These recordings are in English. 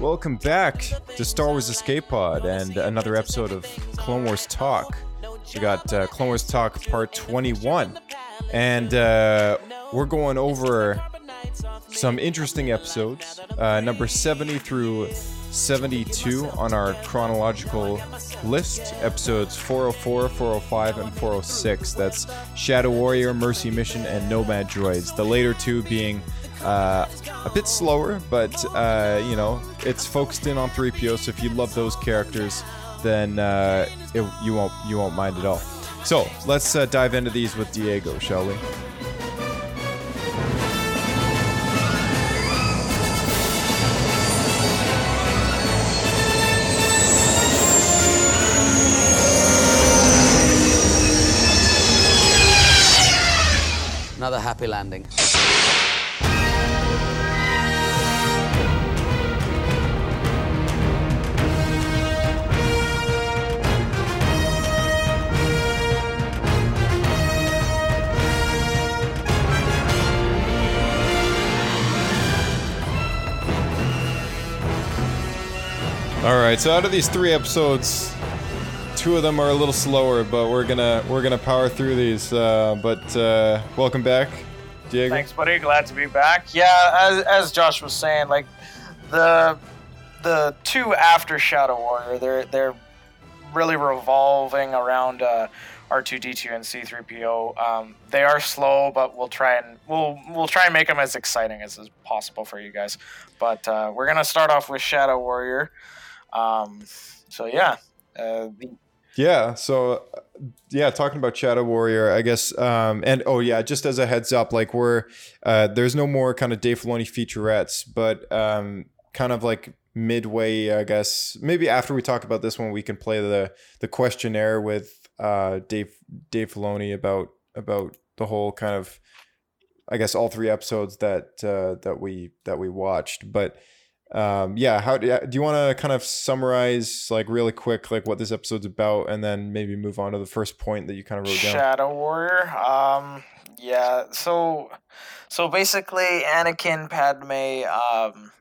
Welcome back to Star Wars Escape Pod and another episode of Clone Wars Talk. We got uh, Clone Wars Talk Part 21, and uh, we're going over some interesting episodes, uh, number 70 through 72 on our chronological list. Episodes 404, 405, and 406. That's Shadow Warrior, Mercy Mission, and Nomad Droids. The later two being uh, a bit slower, but uh, you know it's focused in on 3PO. So if you love those characters, then uh, it, you won't you won't mind at all. So let's uh, dive into these with Diego, shall we? Happy landing. All right. So out of these three episodes, two of them are a little slower, but we're gonna we're gonna power through these. Uh, but uh, welcome back, Thanks, buddy. Glad to be back. Yeah, as, as Josh was saying, like the the two after Shadow Warrior, they're they're really revolving around uh, R2D2 and C3PO. Um, they are slow, but we'll try and we'll we'll try and make them as exciting as is possible for you guys. But uh, we're gonna start off with Shadow Warrior. Um, so yeah, uh, the, Yeah. So, uh, yeah, talking about Shadow Warrior, I guess. Um, and oh yeah, just as a heads up, like we're uh, there's no more kind of Dave Filoni featurettes, but um, kind of like midway, I guess. Maybe after we talk about this one, we can play the the questionnaire with uh, Dave Dave Filoni about about the whole kind of, I guess, all three episodes that uh, that we that we watched, but um yeah how do, you want to kind of summarize like really quick like what this episode's about and then maybe move on to the first point that you kind of wrote down Shadow Warrior. Um, yeah. So, so basically, Anakin, Padme, um,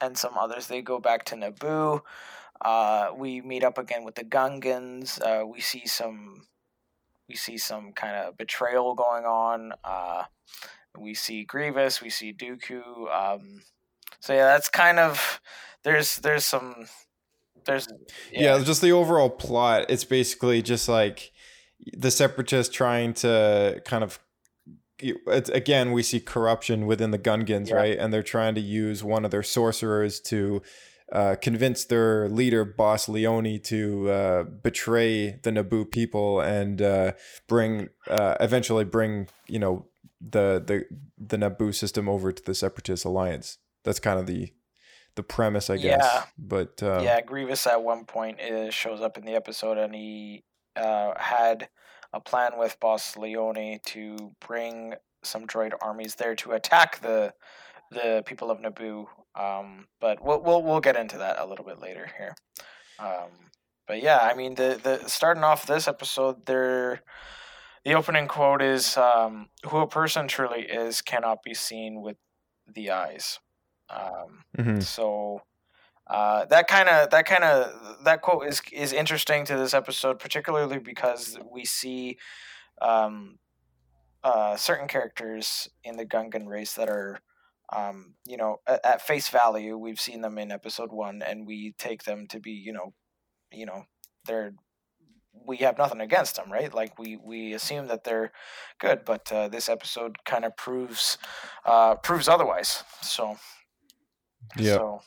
and some others they go back to Naboo. Uh, we meet up again with the Gungans. Uh, we see some, we see some kind of betrayal going on. Uh, we see Grievous. We see Dooku. So yeah, that's kind of there's there's some there's yeah. just the overall plot it's basically just like the separatists trying to kind of it's, again we see corruption within the gungans Yeah. right and they're trying to use one of their sorcerers to uh, convince their leader boss lyonie to uh, betray the naboo people and uh, bring uh, eventually bring you know the the the naboo system over to the separatist alliance that's kind of the the premise i guess Yeah. but uh, yeah, Grievous at one point uh, shows up in the episode, and he uh, had a plan with Boss Lyonie to bring some droid armies there to attack the the people of Naboo. Um, but we'll, we'll we'll get into that a little bit later here. Um, but yeah, I mean the the starting off this episode, there the opening quote is um, "Who a person truly is cannot be seen with the eyes." Um, mhm. so uh, that kind of that kind of that quote is is interesting to this episode, particularly because we see um, uh, certain characters in the Gungan race that are, um, you know, at, at face value, we've seen them in episode one, and we take them to be, you know, you know, they're we have nothing against them, right? Like we we assume that they're good, but uh, this episode kind of proves uh, proves otherwise. So Yeah. so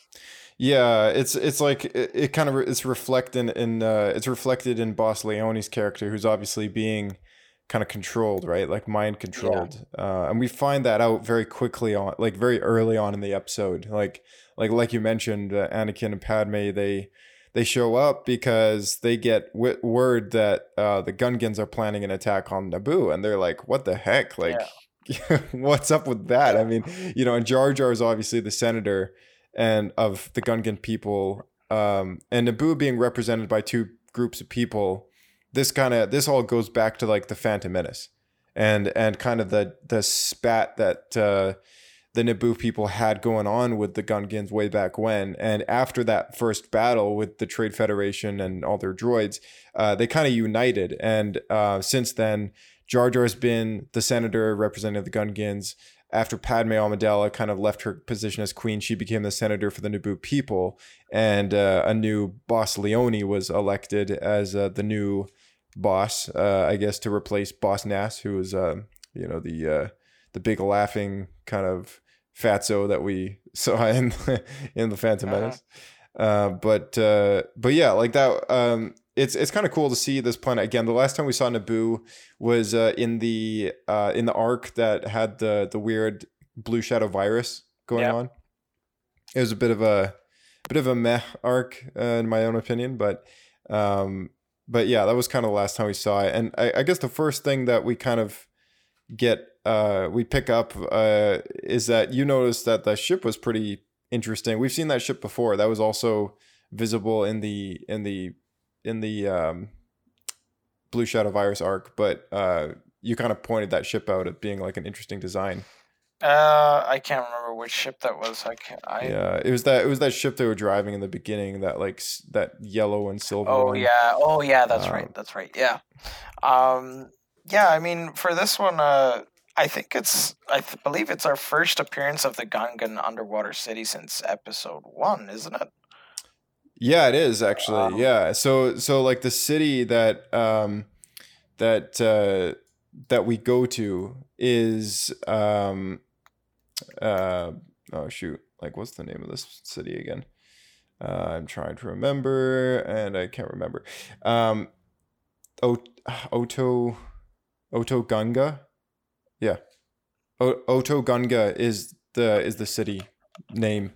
Yeah, it's it's like it, it kind of it's reflecting in uh, it's reflected in Boss Lyonie's character, who's obviously being kind of controlled, right? Like mind controlled. Uh, and we find that out very quickly on, like very early on in the episode. Like, like, like you mentioned, uh, Anakin and Padme, they they show up because they get w- word that uh, the Gungans are planning an attack on Naboo, and they're like, "What the heck? Like, what's up with that?" I mean, you know, and Jar Jar is obviously the senator and of the Gungan people, um, and Naboo being represented by two groups of people. This kind of this all goes back to like the Phantom Menace, and and kind of the the spat that. Uh, the Naboo people had going on with the Gungans way back when. And after that first battle with the Trade Federation and all their droids, uh, they kind of united. And uh, since then, Jar Jar has been the senator representing the Gungans. After Padme Amidala kind of left her position as queen, she became the senator for the Naboo people, and uh, a new boss Lyonie was elected as uh, the new boss, uh, I guess, to replace Boss Nass, who was, uh, you know, the uh, the big laughing kind of fatso that we saw in in the Phantom Uh-huh. Menace. Uh, but uh, but yeah, like that. Um, it's it's kind of cool to see this planet again. The last time we saw Naboo was uh, in the uh, in the arc that had the the weird blue shadow virus going Yeah. on. It was a bit of a bit of a meh arc uh, in my own opinion, but um, but yeah, that was kind of the last time we saw it. And I, I guess the first thing that we kind of get uh we pick up uh is that you noticed that the ship was pretty interesting. We've seen that ship before. That was also visible in the in the in the um Blue Shadow Virus arc, but uh you kind of pointed that ship out at being like an interesting design. Uh, I can't remember which ship that was. I can't. I, yeah, it was that it was that ship they were driving in the beginning, that like s- that yellow and silver Oh one. yeah. Oh yeah. That's Um, right. That's right. Yeah. Um. Yeah. I mean, for this one, uh, I think it's. I th- believe it's our first appearance of the Gungan underwater city since episode one, isn't it? Yeah, it is actually. Wow. Yeah. So so like the city that um that uh that we go to is um uh oh shoot. Like what's the name of this city again? Uh, I'm trying to remember and I can't remember. Um o- Otoh Otoh Gunga? Yeah. O- Otoh Gunga is the is the city name.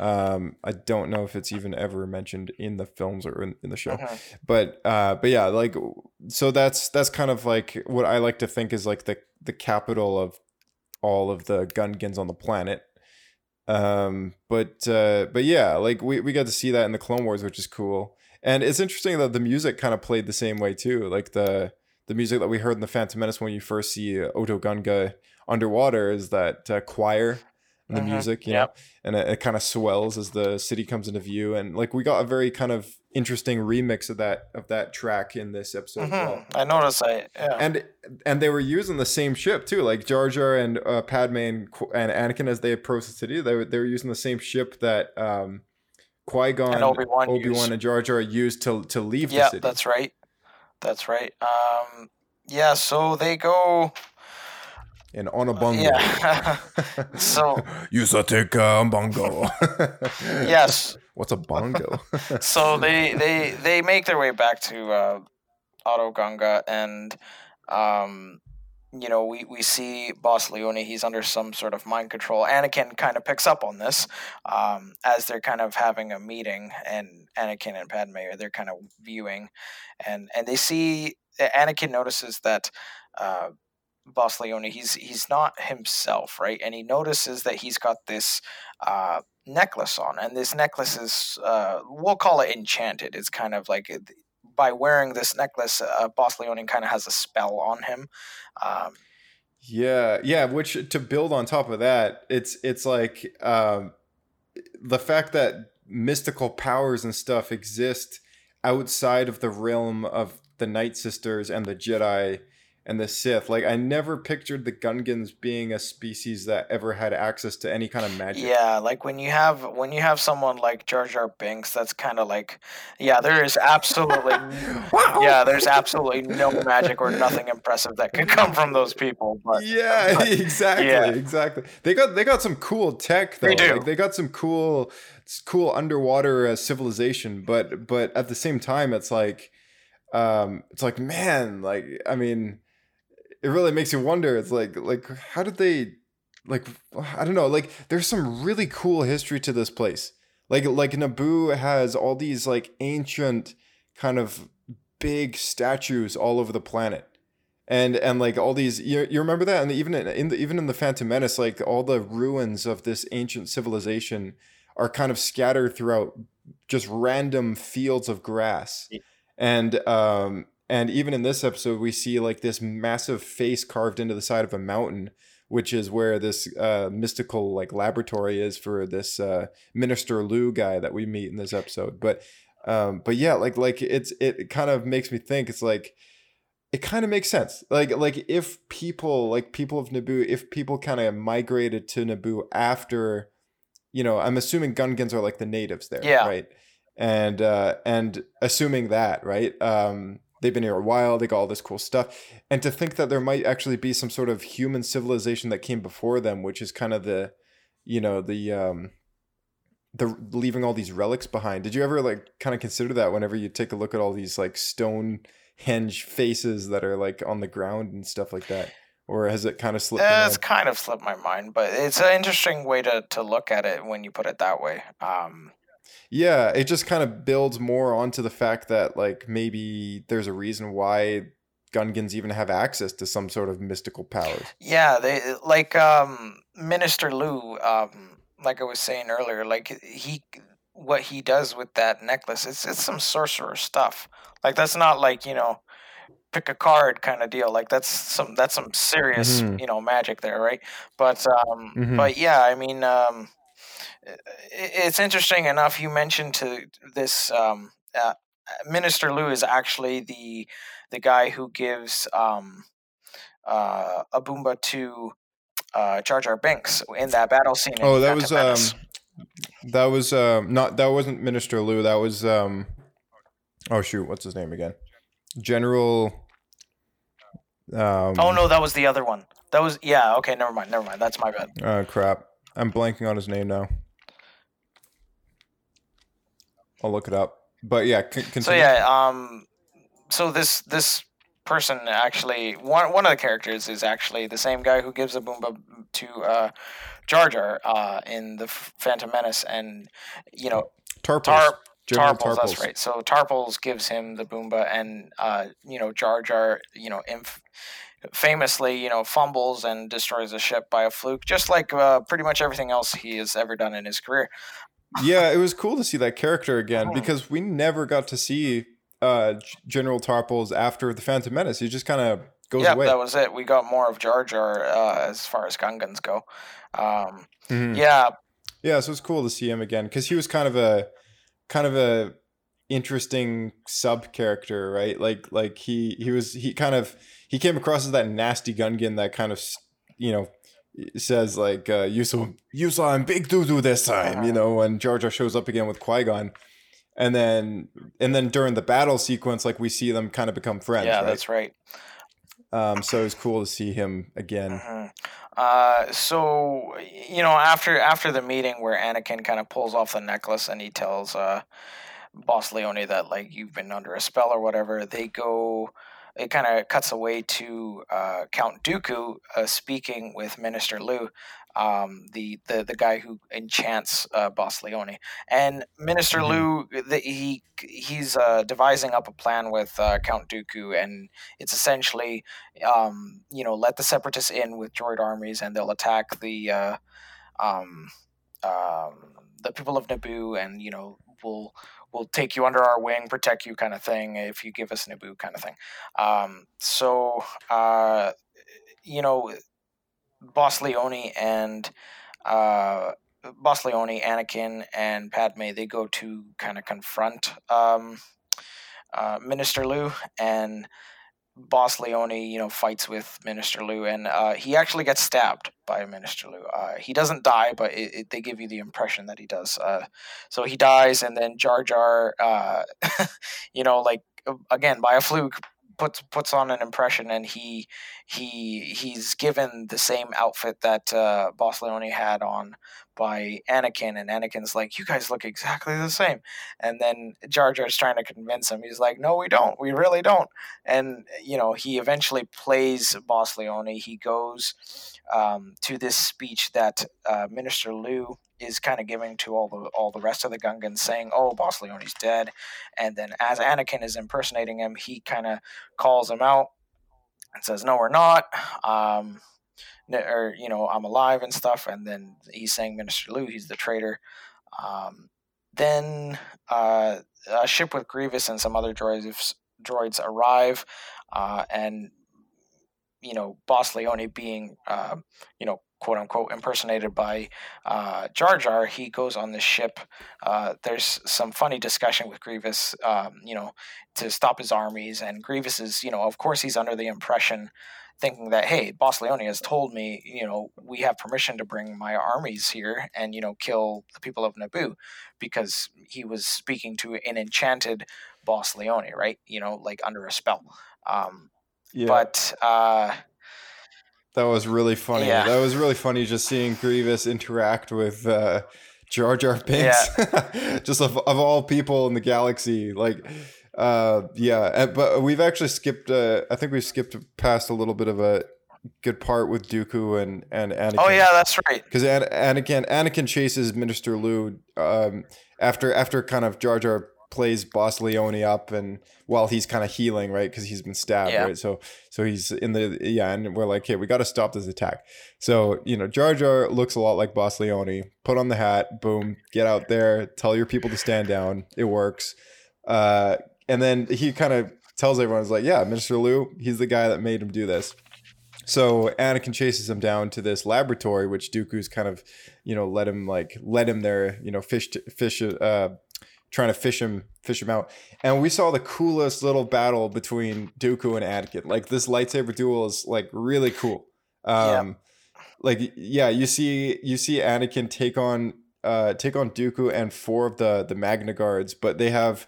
Um, I don't know if it's even ever mentioned in the films or in, in the show, Mhm. but uh, but yeah, like so that's that's kind of like what I like to think is like the the capital of all of the Gungans on the planet. Um, but uh, but yeah, like we we got to see that in the Clone Wars, which is cool, and it's interesting that the music kind of played the same way too, like the the music that we heard in the Phantom Menace when you first see Otoh Gunga underwater is that uh, choir and the Mhm. music, you Yep. know, and it, it kind of swells as the city comes into view, and like we got a very kind of interesting remix of that of that track in this episode as well. I noticed. I yeah. And and they were using the same ship too, like Jar Jar and uh, Padme and, and Anakin as they approached the city. They were they were using the same ship that um, Qui Gon, And Obi-Wan Obi. Wan, and Jar Jar used to to leave yeah, the city. that's right. That's right. Um. Yeah. So they go. In on a bongo. Yeah. so you take a bongo. yes. What's a bongo? so they they they make their way back to uh, Otoh Gunga, and um, you know we we see Boss Lyonie. He's under some sort of mind control. Anakin kind of picks up on this um, as they're kind of having a meeting, and Anakin and Padme are they're kind of viewing, and and they see Anakin notices that. Uh, Boss Lyonie, he's he's not himself, right? And he notices that he's got this uh, necklace on, and this necklace is uh, we'll call it enchanted. It's kind of like by wearing this necklace, uh, Boss Lyonie kind of has a spell on him. Um, Yeah, yeah. Which to build on top of that, it's it's like um, the fact that mystical powers and stuff exist outside of the realm of the Night Sisters and the Jedi and the Sith. Like I never pictured the Gungans being a species that ever had access to any kind of magic. yeah, like when you have when you have someone like Jar Jar Binks, that's kind of like, yeah, there is absolutely, yeah, there's absolutely no magic or nothing impressive that could come from those people. But yeah, but- exactly, yeah. exactly. They got they got some cool tech though. They do. Like, they got some cool cool underwater uh, civilization, but but at the same time, it's like um, it's like man, like I mean, it really makes you wonder. It's like like how did they like I don't know, like there's some really cool history to this place. Like like Naboo has all these like ancient kind of big statues all over the planet. And and like all these you, you remember that and even in, in the, even in the Phantom Menace like all the ruins of this ancient civilization are kind of scattered throughout just random fields of grass. And um and even in this episode we see like this massive face carved into the side of a mountain which is where this uh, mystical like laboratory is for this uh, minister Loo guy that we meet in this episode. But um, but yeah, like like it's it kind of makes me think. It's like it kind of makes sense. Like like if people like people of Naboo, if people kind of migrated to Naboo after, you know, I'm assuming Gungans are like the natives there, Yeah. right? And uh, and assuming that, right? Um, they've been here a while. They got all this cool stuff, and to think that there might actually be some sort of human civilization that came before them, which is kind of the, you know, the um, the leaving all these relics behind. Did you ever like kind of consider that whenever you take a look at all these like stone henge faces that are like on the ground and stuff like that? Or has it kind of slipped? Uh, it's kind of slipped my mind, but it's an interesting way to, to look at it when you put it that way. Um, Yeah, it just kind of builds more onto the fact that like maybe there's a reason why Gungans even have access to some sort of mystical powers. yeah, they like um, Minister Loo. Um, like I was saying earlier, like he, what he does with that necklace, it's it's some sorcerer stuff. Like that's not like you know, pick a card kind of deal. Like that's some that's some serious Mhm. you know magic there, right? But um, Mhm. but yeah, I mean um, it's interesting enough. You mentioned to this um, uh, Minister Loo is actually the the guy who gives um, uh, a Boomba to uh, Jar Jar Binks in that battle scene. Oh, that was um that was um not that wasn't Minister Loo, that was um oh shoot, what's his name again? General um oh no, that was the other one. That was yeah. Okay, never mind. Never mind. That's my bad. uh crap. I'm blanking on his name now. I'll look it up. But yeah, c- continue. So yeah, um, so this this person actually one one of the characters is actually the same guy who gives a Boomba to uh, Jar Jar uh, in the Phantom Menace, and you know Tarpals. Tar- General Tarpals, that's Tarpals. right. So Tarpals gives him the Boomba, and uh, you know Jar Jar, you know, inf- famously, you know, fumbles and destroys a ship by a fluke, just like uh, pretty much everything else he has ever done in his career. Yeah, it was cool to see that character again because we never got to see uh General Tarpals after the Phantom Menace. He just kind of goes yeah, away. that was it. We got more of Jar Jar uh, as far as Gungans go. Um, Mhm. Yeah, Yeah, so it's cool to see him again because he was kind of a kind of a interesting sub character, right? Like like he he was he kind of he came across as that nasty Gungan that kind of you know says like uh, you saw you saw him big doo doo this time, you know, when Jar Jar shows up again with Qui Gon. And then, and then during the battle sequence, like we see them kind of become friends. yeah, right? that's right. Um, so it's cool to see him again. Mhm. Uh, so you know, after after the meeting where Anakin kind of pulls off the necklace and he tells uh, Boss Lyonie that like you've been under a spell or whatever, they go. It kind of cuts away to uh, Count Dooku uh, speaking with Minister Loo, um, the, the the guy who enchants uh, Boss Lyonie, and Minister Loo, the, he he's uh, devising up a plan with uh, Count Dooku, and it's essentially um, you know, let the separatists in with droid armies, and they'll attack the uh, um, um, the people of Naboo, and you know, we'll we'll take you under our wing, protect you, kind of thing, if you give us Naboo, kind of thing. Um, so, uh, you know, Boss Lyonie and uh, Boss Lyonie, Anakin, and Padme, they go to kind of confront um, uh, Minister Loo and Boss Lyonie, you know, fights with Minister Loo, and uh, he actually gets stabbed by Minister Loo. Uh, he doesn't die, but it, it, they give you the impression that he does. Uh, so he dies, and then Jar Jar, uh, you know, like again by a fluke, puts puts on an impression, and he he he's given the same outfit that uh, Boss Lyonie had on by Anakin, and Anakin's like, "You guys look exactly the same," and then Jar Jar's trying to convince him. He's like, "No, we don't. We really don't." And you know, he eventually plays Boss Lyonie. He goes um, to this speech that uh, Minister Loo is kind of giving to all the all the rest of the Gungans, saying, "Oh, Boss Lyonie's dead," and then as Anakin is impersonating him, he kind of calls him out and says, "No, we're not." Um, or you know, I'm alive and stuff, and then he's saying Minister Loo, he's the traitor. Um, then uh, a ship with Grievous and some other droids droids arrive, uh, and you know, Boss Lyonie being, uh, you know, quote unquote impersonated by uh, Jar Jar, he goes on this ship. Uh, there's some funny discussion with Grievous, um, you know, to stop his armies. And Grievous is, you know, of course, he's under the impression, thinking that, hey, Boss Lyonie has told me, you know, we have permission to bring my armies here and, you know, kill the people of Naboo because he was speaking to an enchanted Boss Lyonie, right? You know, like under a spell. Um, Yeah. But uh, That was really funny. Yeah. That was really funny just seeing Grievous interact with uh, Jar Jar Binks. just of, of all people in the galaxy. Like, uh, yeah. uh, But we've actually skipped, uh, I think we've skipped past a little bit of a good part with Dooku and, and Anakin. oh yeah, that's right. Because An- Anakin, Anakin chases Minister Loo um, after after kind of Jar Jar plays Boss Lyonie up and while he's kind of healing, right? Because he's been stabbed, Yeah. right? So so he's in the yeah, and we're like, hey, we got to stop this attack. So you know, Jar Jar looks a lot like Boss Lyonie. Put on the hat, boom, get out there, tell your people to stand down. It works. Uh, and then he kind of tells everyone, "Is like, yeah, Minister Loo, he's the guy that made him do this." So Anakin chases him down to this laboratory, which Dooku's kind of, you know, let him like let him there, you know, fish to, fish, uh, trying to fish him fish him out. And we saw the coolest little battle between Dooku and Anakin. Like this lightsaber duel is like really cool. Um, like yeah, you see you see Anakin take on uh take on Dooku and four of the the Magna Guards, but they have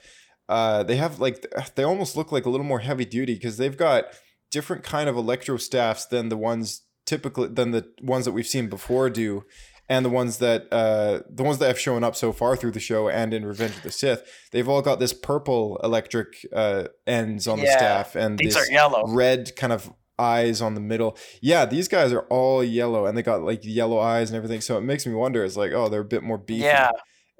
uh they have like they almost look like a little more heavy duty because they've got different kind of electro staffs than the ones typically than the ones that we've seen before do and the ones that uh the ones that have shown up so far through the show and in Revenge of the Sith they've all got this purple electric uh ends on the staff and These this are yellow. red kind of eyes on the middle. Yeah these guys are all yellow and they got like yellow eyes and everything. So it makes me wonder it's like oh they're a bit more beefy. Yeah,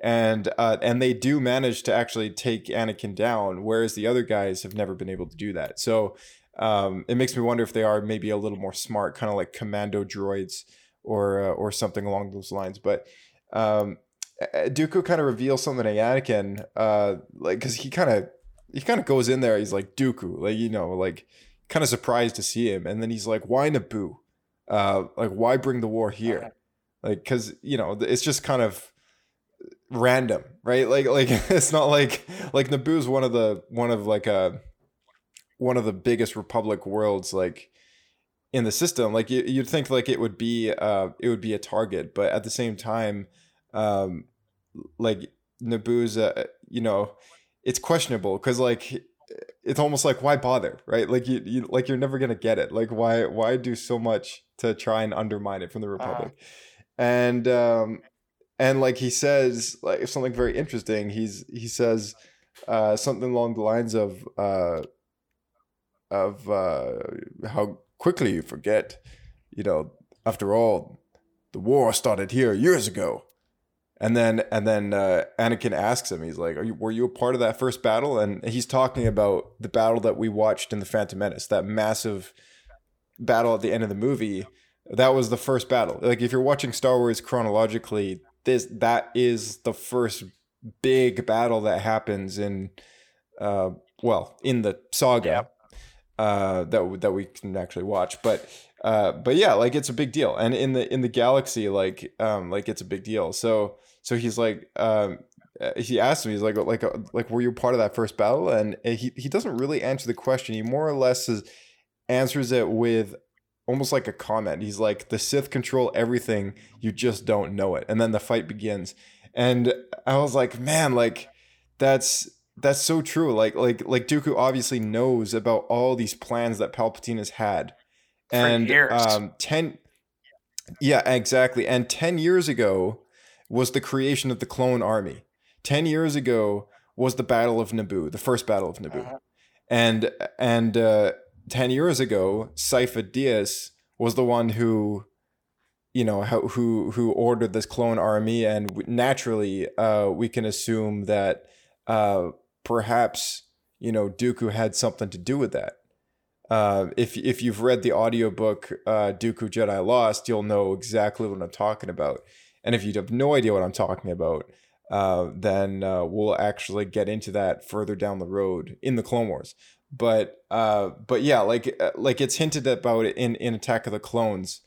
and uh, and they do manage to actually take Anakin down, whereas the other guys have never been able to do that. So um, it makes me wonder if they are maybe a little more smart, kind of like commando droids or uh, or something along those lines. But um, uh, Dooku kind of reveals something to Anakin, uh, like because he kind of he kind of goes in there. He's like Dooku, like you know, like kind of surprised to see him, and then he's like, "Why Naboo? Uh, like why bring the war here? Like because you know it's just kind of." random, right? Like like it's not like like Naboo's one of the one of like a one of the biggest republic worlds like in the system. Like you, you'd think like it would be uh it would be a target, but at the same time, um like Naboo's uh, you know it's questionable because like it's almost like why bother right? Like you, you like you're never gonna get it. Like why why do so much to try and undermine it from the republic? And um and like he says like if something very interesting. He's he says uh something along the lines of uh of uh how quickly you forget you know after all the war started here years ago and then and then uh, Anakin asks him, he's like, Are you were you a part of that first battle? And he's talking about the battle that we watched in the Phantom Menace, that massive battle at the end of the movie. That was the first battle. Like if you're watching Star Wars chronologically, this that is the first big battle that happens in uh well, in the saga. Uh that that we can actually watch. But uh but yeah, like it's a big deal. And in the in the galaxy like um like it's a big deal. So so he's like, um, uh, he asked me, he's like, like, uh, like, were you part of that first battle? And he he doesn't really answer the question. He more or less is, answers it with almost like a comment. He's like, the Sith control everything, you just don't know it. And then the fight begins. And I was like, man, like, that's that's so true. Like like like Dooku obviously knows about all these plans that Palpatine has had, and um, ten, yeah, exactly. And ten years ago was the creation of the Clone Army. Ten years ago was the Battle of Naboo, the first Battle of Naboo, Uh-huh. and and uh, ten years ago, Dyas was the one who you know how, who who ordered this clone army and w- naturally uh we can assume that uh perhaps you know Dooku had something to do with that. Uh if if you've read the audiobook uh Dooku Jedi Lost you'll know exactly what I'm talking about. And if you have no idea what I'm talking about uh then uh, we'll actually get into that further down the road in the Clone Wars. But uh but yeah like uh, like it's hinted about in in Attack of the Clones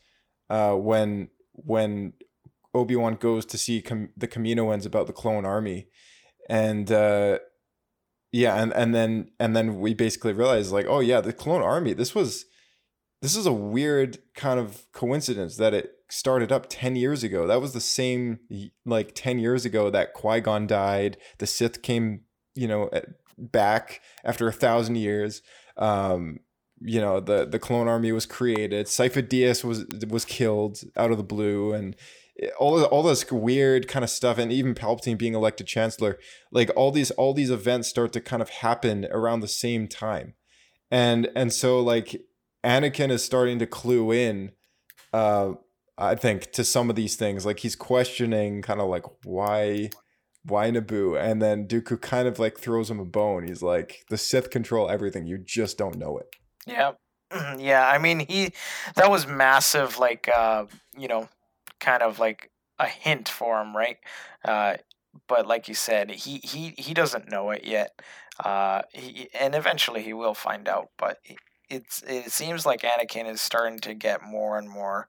uh, when when Obi Wan goes to see Com- the Kaminoans about the clone army, and uh, yeah, and and then and then we basically realized like, oh yeah, the clone army. This was this is a weird kind of coincidence that it started up ten years ago. That was the same like ten years ago that Qui Gon died. The Sith came, you know, back after a thousand years. Um, you know the the clone army was created Dyas was was killed out of the blue and all all this weird kind of stuff and even Palpatine being elected chancellor like all these all these events start to kind of happen around the same time. And and so like Anakin is starting to clue in uh I think to some of these things. Like he's questioning kind of like why why Naboo? And then Dooku kind of like throws him a bone. He's like the Sith control everything. You just don't know it. Yeah. Yeah, I mean he that was massive like uh, you know, kind of like a hint for him, right? Uh but like you said, he he he doesn't know it yet. Uh he and eventually he will find out, but it- it's it seems like Anakin is starting to get more and more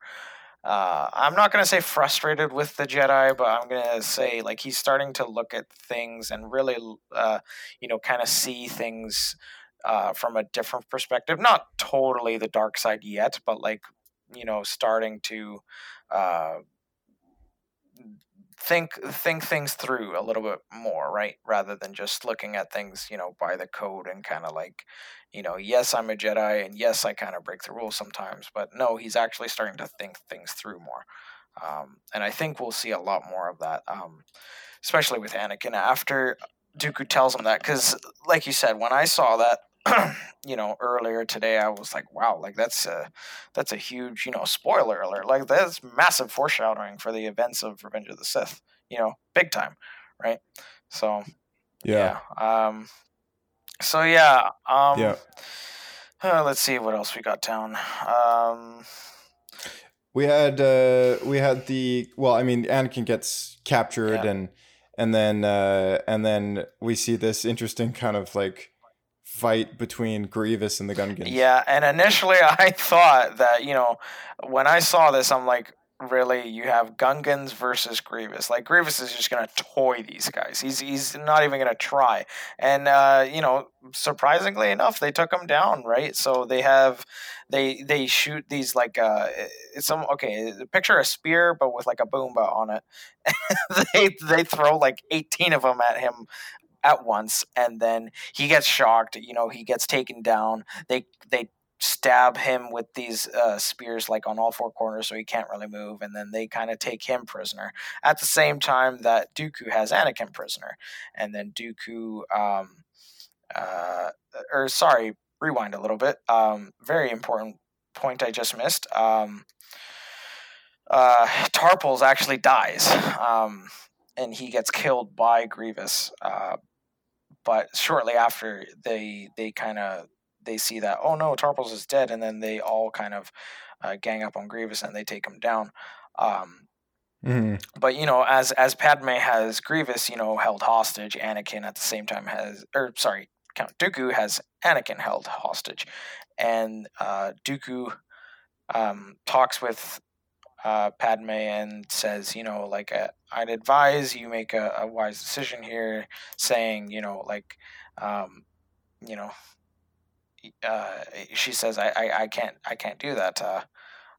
uh, I'm not to say frustrated with the Jedi, but I'm to say like he's starting to look at things and really, uh, you know, kind of see things uh, from a different perspective. Not totally the dark side yet, but like you know, starting to uh, think think things through a little bit more, right? Rather than just looking at things, you know, by the code and kind of like, you know, yes, I'm a Jedi, and yes, I kind of break the rules sometimes, but no, he's actually starting to think things through more. Um, and I think we'll see a lot more of that, um, especially with Anakin after Dooku tells him that. Because, like you said, when I saw that, you know, earlier today, I was like, wow, like that's a that's a huge, you know, spoiler alert. Like that's massive foreshadowing for the events of Revenge of the Sith. You know, big time, right? So yeah, yeah. Um, so yeah. Um, Yeah. uh, let's see what else we got down. Um, we had uh we had the well i mean anakin gets captured Yeah. and and then uh and then we see this interesting kind of like fight between grievous and the gungans yeah, and initially I thought that you know when I saw this, I'm like, really, you have Gungans versus Grievous. Like Grievous is just gonna toy these guys. He's he's not even gonna try. And uh, you know, surprisingly enough, they took him down. Right, so they have they they shoot these like uh it's some okay picture a spear but with like a boomba on it they they throw like 18 of them at him at once and then he gets shocked you know he gets taken down. They they stab him with these uh, spears like on all four corners so he can't really move and then they kind of take him prisoner. At the same time that Dooku has Anakin prisoner and then Dooku um uh or sorry rewind a little bit um very important point I just missed um uh actually dies um and he gets killed by Grievous uh but shortly after they they kind of they see that oh no Tarpals is dead and then they all kind of uh, gang up on Grievous and they take him down um Mhm. but you know as as Padme has Grievous you know held hostage Anakin at the same time has or sorry Count Dooku has Anakin held hostage and uh Dooku um talks with uh, Padme and says, you know, like uh, I'd advise you make a, a wise decision here, saying, you know, like, um, you know, uh, she says, I, I, I can't, I can't do that. Uh,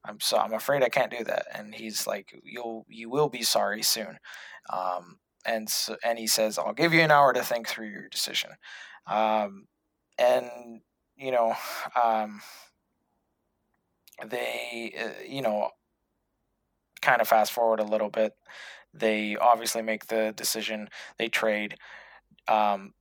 I'm so, I'm afraid I can't do that. And he's like, you'll, you will be sorry soon. Um, and so, and he says, "I'll give you an hour to think through your decision." Um, and you know, um, they, uh, you know, kind of fast forward a little bit. They obviously make the decision. They trade. Um,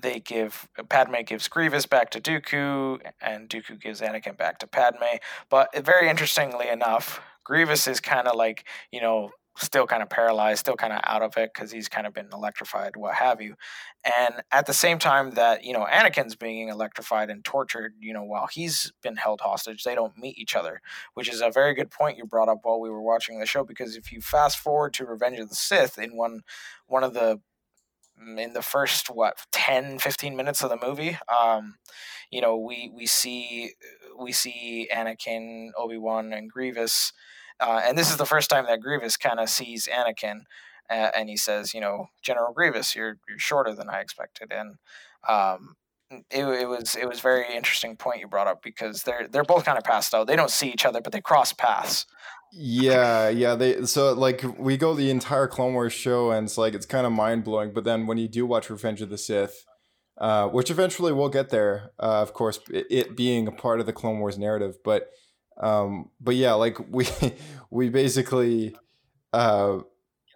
they give Padme gives Grievous back to Dooku, and Dooku gives Anakin back to Padme. But very interestingly enough, Grievous is kind of like you know still kind of paralyzed, still kind of out of it because he's kind of been electrified, what have you. And at the same time that you know Anakin's being electrified and tortured, you know while he's been held hostage, they don't meet each other, which is a very good point you brought up while we were watching the show. Because if you fast forward to Revenge of the Sith in one one of the in the first what 10 15 minutes of the movie um you know we we see we see anakin obi-wan and grievous uh, and this is the first time that grievous kind of sees anakin uh, and he says you know general grievous you're you're shorter than i expected and um it, it was it was very interesting point you brought up because they're they're both kind of passed out they don't see each other but they cross paths Yeah, yeah. They so like we go the entire Clone Wars show, and it's like it's kind of mind blowing. But then when you do watch Revenge of the Sith, uh, which eventually we'll get there, uh, of course, it, it being a part of the Clone Wars narrative. But um, but yeah, like we we basically uh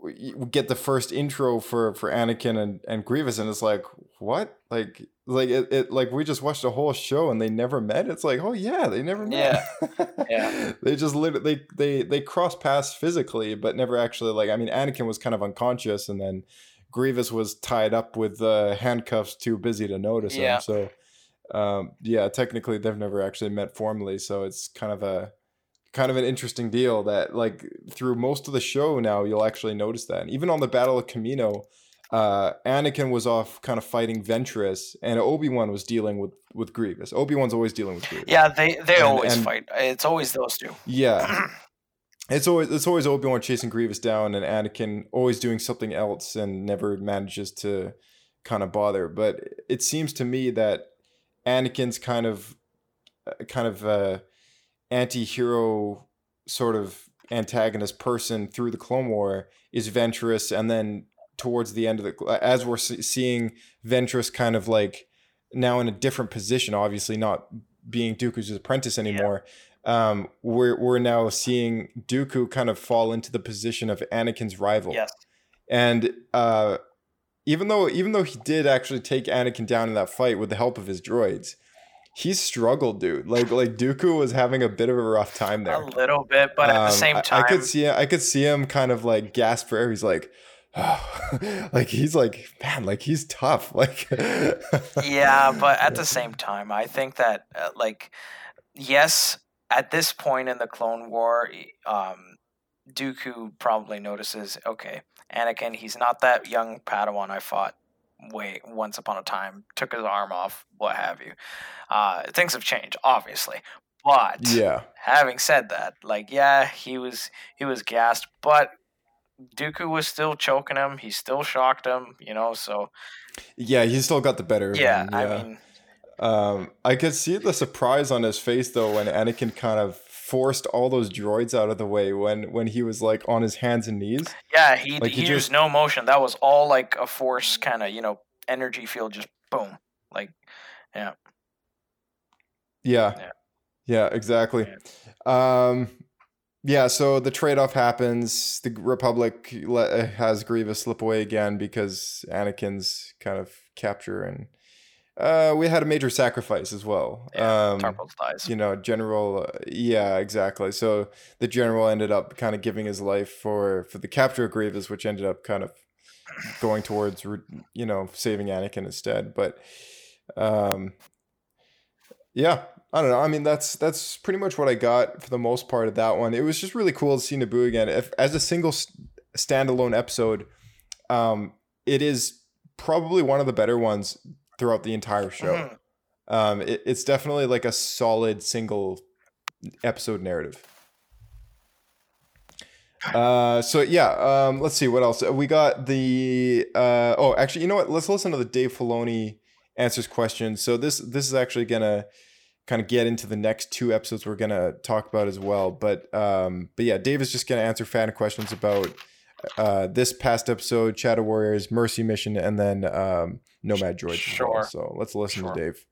we get the first intro for for Anakin and and Grievous, and it's like what like like it, it like we just watched a whole show and they never met. It's like oh yeah, they never met. Yeah. they just literally they they they cross paths physically, but never actually like I mean Anakin was kind of unconscious, and then Grievous was tied up with uh, handcuffs, too busy to notice Yeah. him. So um, yeah, technically they've never actually met formally, so it's kind of a kind of an interesting deal that like through most of the show now you'll actually notice that. And even on the Battle of Kamino, uh, Anakin was off kind of fighting Ventress, and Obi Wan was dealing with with Grievous. Obi Wan's always dealing with Grievous. yeah they they And- always and- fight it's always those two Yeah. It's always it's always Obi Wan chasing Grievous down, and Anakin always doing something else and never manages to kind of bother. But it seems to me that Anakin's kind of uh, kind of uh, anti-hero sort of antagonist person through the Clone War is Ventress, and then towards the end of the as we're seeing Ventress kind of like now in a different position, obviously not being Dooku's apprentice anymore. Um, we're we're now seeing Dooku kind of fall into the position of Anakin's rival. yes And uh, even though even though he did actually take Anakin down in that fight with the help of his droids, he struggled, dude. Like like Dooku was having a bit of a rough time there. a little bit but at the Um, same time I, could see I could see him kind of like gasp for air. He's like, like he's like, man, like he's tough. Like, yeah but at the same time i think that uh, like yes at this point in the clone war um dooku probably notices okay anakin he's not that young padawan i fought way once upon a time took his arm off what have you uh things have changed obviously but yeah, having said that like yeah he was he was gassed but Dooku was still choking him. He still shocked him, you know. So yeah, he still got the better. of yeah, him, I mean, Um, I could see the surprise on his face though when Anakin kind of forced all those droids out of the way when when he was like on his hands and knees. Yeah, he Like, he he used just- no motion. That was all like a force kind of you know energy field, just boom. Like Yeah. Yeah. Yeah, exactly. Um yeah, so the trade-off happens. The Republic has Grievous slip away again because Anakin's kind of capture and uh we had a major sacrifice as well. yeah, um Tarpals dies. you know, general uh, yeah, exactly. So the general ended up kind of giving his life for for the capture of Grievous, which ended up kind of going towards you know saving Anakin instead. But um, yeah, I don't know. I mean, that's that's pretty much what I got for the most part of that one. It was just really cool to see Naboo again. If as a single s- standalone episode, um, it is probably one of the better ones throughout the entire show. Mhm. um it, it's definitely like a solid single episode narrative. Uh so yeah um let's see what else? We got the uh oh actually you know what? Let's listen to the dave filoni answers questions so this this is actually gonna kind of get into the next two episodes we're gonna talk about as well. But um but yeah dave is just gonna answer fan questions about uh, this past episode, Shadow Warriors, Mercy Mission, and then um, Nomad Droids. as well. Sure. So let's listen Sure. to Dave.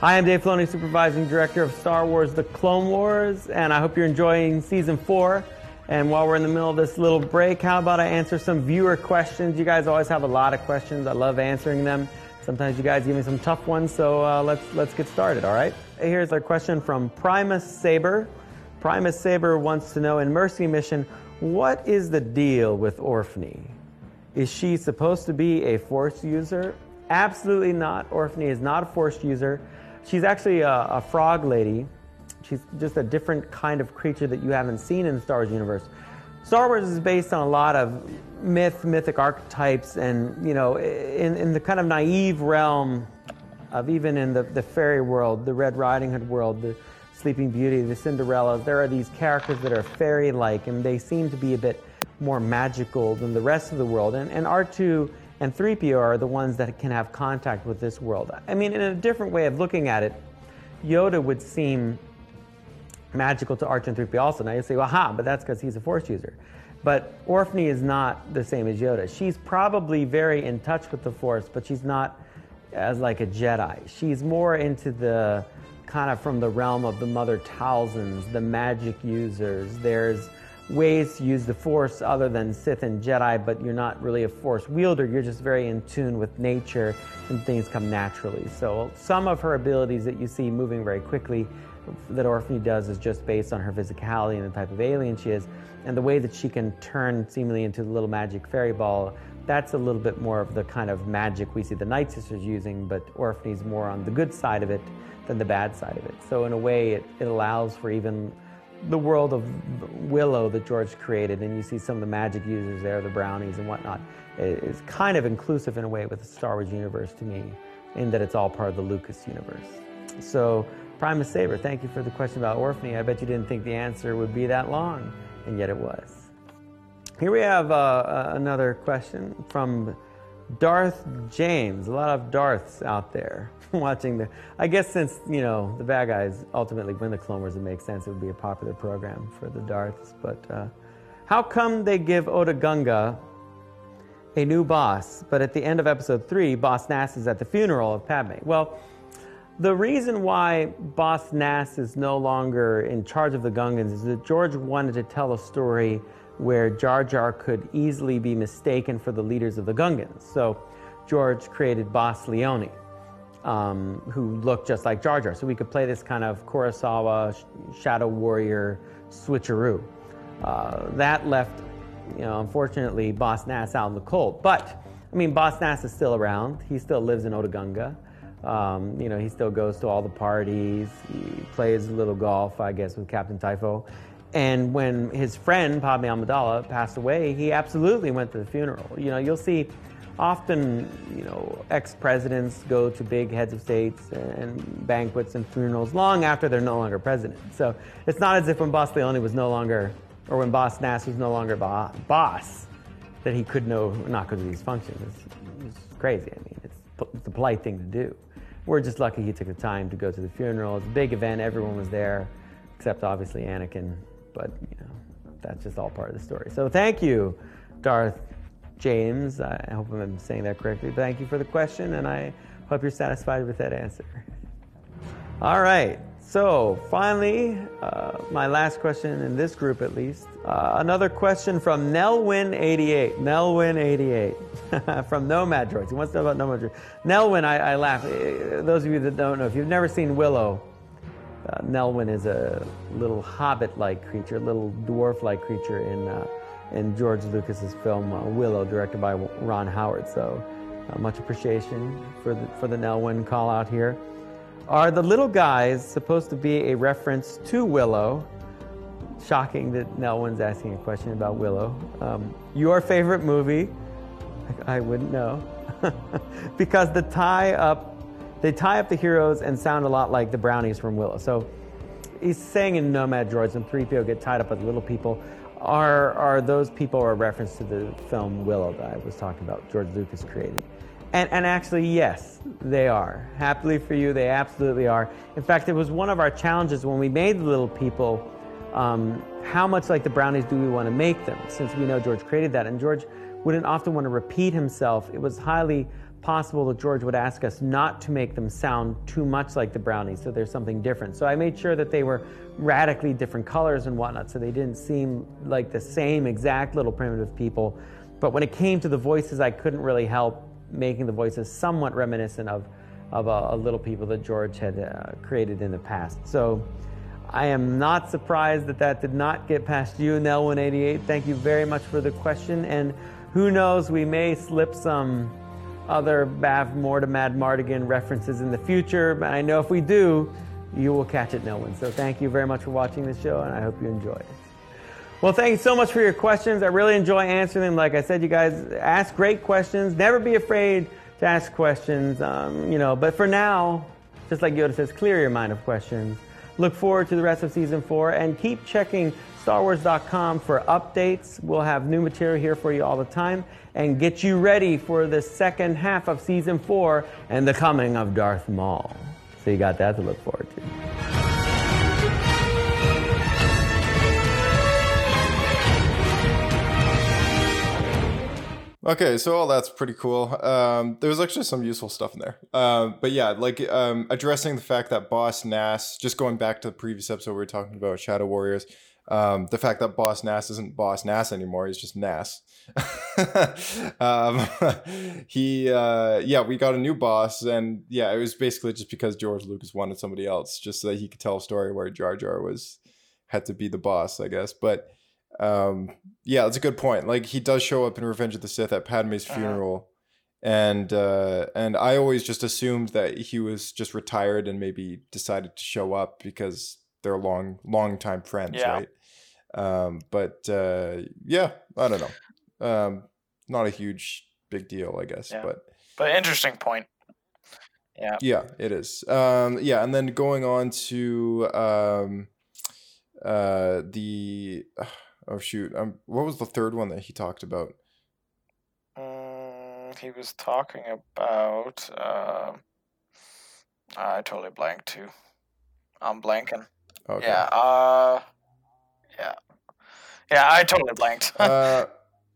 Hi, I'm Dave Filoni, supervising director of Star Wars The Clone Wars, and I hope you're enjoying season four. And while we're in the middle of this little break, how about I answer some viewer questions? You guys always have a lot of questions. I love answering them. Sometimes you guys give me some tough ones, so uh, let's let's get started. All right. Here's a question from Primus Saber. Primus Saber wants to know in Mercy Mission, what is the deal with Orphne? Is she supposed to be a Force user? Absolutely not. Orphne is not a Force user. She's actually a, a frog lady. She's just a different kind of creature that you haven't seen in the Star Wars universe. Star Wars is based on a lot of myth, mythic archetypes, and you know, in, in the kind of naive realm of even in the, the fairy world, the Red Riding Hood world, the Sleeping Beauty, the Cinderellas, there are these characters that are fairy like, and they seem to be a bit more magical than the rest of the world. And, and R2 and 3PO are the ones that can have contact with this world. I mean, in a different way of looking at it, Yoda would seem magical to R2 and 3PO also. Now you say, well, aha, but that's because he's a Force user. But Orphne is not the same as Yoda. She's probably very in touch with the Force, but she's not as like a Jedi. She's more into the kind of from the realm of the Mother Talzins, the magic users. There's ways to use the Force other than Sith and Jedi, but you're not really a Force wielder. You're just very in tune with nature and things come naturally. So some of her abilities that you see moving very quickly that Orphne does is just based on her physicality and the type of alien she is, and the way that she can turn seemingly into the little magic fairy ball. That's a little bit more of the kind of magic we see the Night Sisters using, but Orphne's more on the good side of it than the bad side of it. So in a way, it, it allows for even the world of Willow that George created, and you see some of the magic users there, the brownies and whatnot. It's kind of inclusive in a way with the Star Wars universe to me, in that it's all part of the Lucas universe. So, Primus Saber, thank you for the question about Orphne. I bet you didn't think the answer would be that long, and yet it was. Here we have uh, uh, another question from Darth James. A lot of Darths out there watching the. I guess since you know the bad guys ultimately win the Clone Wars, it makes sense. It would be a popular program for the Darths. But uh, how come they give Otoh Gunga a new boss, but at the end of Episode Three, Boss Nass is at the funeral of Padme? Well. The reason why Boss Nass is no longer in charge of the Gungans is that George wanted to tell a story where Jar Jar could easily be mistaken for the leaders of the Gungans. So George created Boss Lyonie, um, who looked just like Jar Jar. So we could play this kind of Kurosawa sh- Shadow Warrior switcheroo. Uh, that left, you know, unfortunately, Boss Nass out in the cold. But I mean, Boss Nass is still around. He still lives in Otoh Gunga. Um, you know, he still goes to all the parties. He plays a little golf, I guess, with Captain Typho. And when his friend Padme Amidala passed away, he absolutely went to the funeral. You know, you'll see often, you know, ex-presidents go to big heads of states and banquets and funerals long after they're no longer president. So it's not as if when Boss Lyonie was no longer, or when Boss Nass was no longer bo- boss, that he could no not go to these functions. It's, it's crazy. I mean, it's, it's a polite thing to do. We're just lucky he took the time to go to the funeral. It's a big event. Everyone was there, except obviously Anakin. But you know, that's just all part of the story. So thank you, Darth James. I hope I'm saying that correctly. Thank you for the question, and I hope you're satisfied with that answer. All right. So finally, uh, my last question in this group, at least. Uh, another question from Nelwyn88. Nelwyn88 from Nomad Droids. He wants to know about Nomad Droids. Nelwyn, I, I laugh. Uh, Those of you that don't know, if you've never seen Willow, uh, Nelwyn is a little hobbit-like creature, a little dwarf-like creature in uh, in George Lucas's film uh, Willow, directed by Ron Howard. So, uh, much appreciation for the for the Nelwyn call out here. Are the little guys supposed to be a reference to Willow? Shocking that Nelwyn's asking a question about Willow. Um, your favorite movie? I, I wouldn't know. because the tie up, they tie up the heroes and sound a lot like the brownies from Willow. So he's saying in Nomad Droids when 3PO get tied up with little people, are, are those people a reference to the film Willow that I was talking about, George Lucas created? And, and actually, yes, they are. Happily for you, they absolutely are. In fact, it was one of our challenges when we made the little people um, how much like the brownies do we want to make them? Since we know George created that, and George wouldn't often want to repeat himself. It was highly possible that George would ask us not to make them sound too much like the brownies, so there's something different. So I made sure that they were radically different colors and whatnot, so they didn't seem like the same exact little primitive people. But when it came to the voices, I couldn't really help making the voices somewhat reminiscent of of a, a little people that George had uh, created in the past. So I am not surprised that that did not get past you, Nelwyn88. Thank you very much for the question. And who knows, we may slip some other Bavmorda Mad Mardigan references in the future. But I know if we do, you will catch it, no one. So thank you very much for watching the show, and I hope you enjoyed it. Well, thank you so much for your questions. I really enjoy answering them. Like I said, you guys ask great questions. Never be afraid to ask questions. Um, you know, but for now, just like Yoda says, clear your mind of questions. Look forward to the rest of season four and keep checking StarWars.com for updates. We'll have new material here for you all the time and get you ready for the second half of season four and the coming of Darth Maul. So you got that to look forward to. Okay, so all that's pretty cool. Um, there's actually some useful stuff in there. Um, but yeah, like um, addressing the fact that Boss Nass, just going back to the previous episode, we were talking about Shadow Warriors. Um, the fact that Boss Nass isn't Boss Nass anymore, he's just Nass. um, he, uh, yeah, we got a new boss, and yeah, it was basically just because George Lucas wanted somebody else, just so that he could tell a story where Jar Jar was had to be the boss, I guess. But um, yeah, that's a good point. Like he does show up in Revenge of the Sith at Padme's Uh-huh. funeral, and uh, and I always just assumed that he was just retired and maybe decided to show up because they're long long time friends, Yeah. right? Um, but uh, yeah, I don't know. Um, not a huge big deal, I guess, Yeah. but But interesting point. Yeah. yeah, it is. Um, yeah, and then going on to um, uh, the oh shoot, um, what was the third one that he talked about? Mm, he was talking about. Um, I totally blanked too. I'm blanking. Okay. Yeah. Uh. Yeah. Yeah, I totally blanked. uh,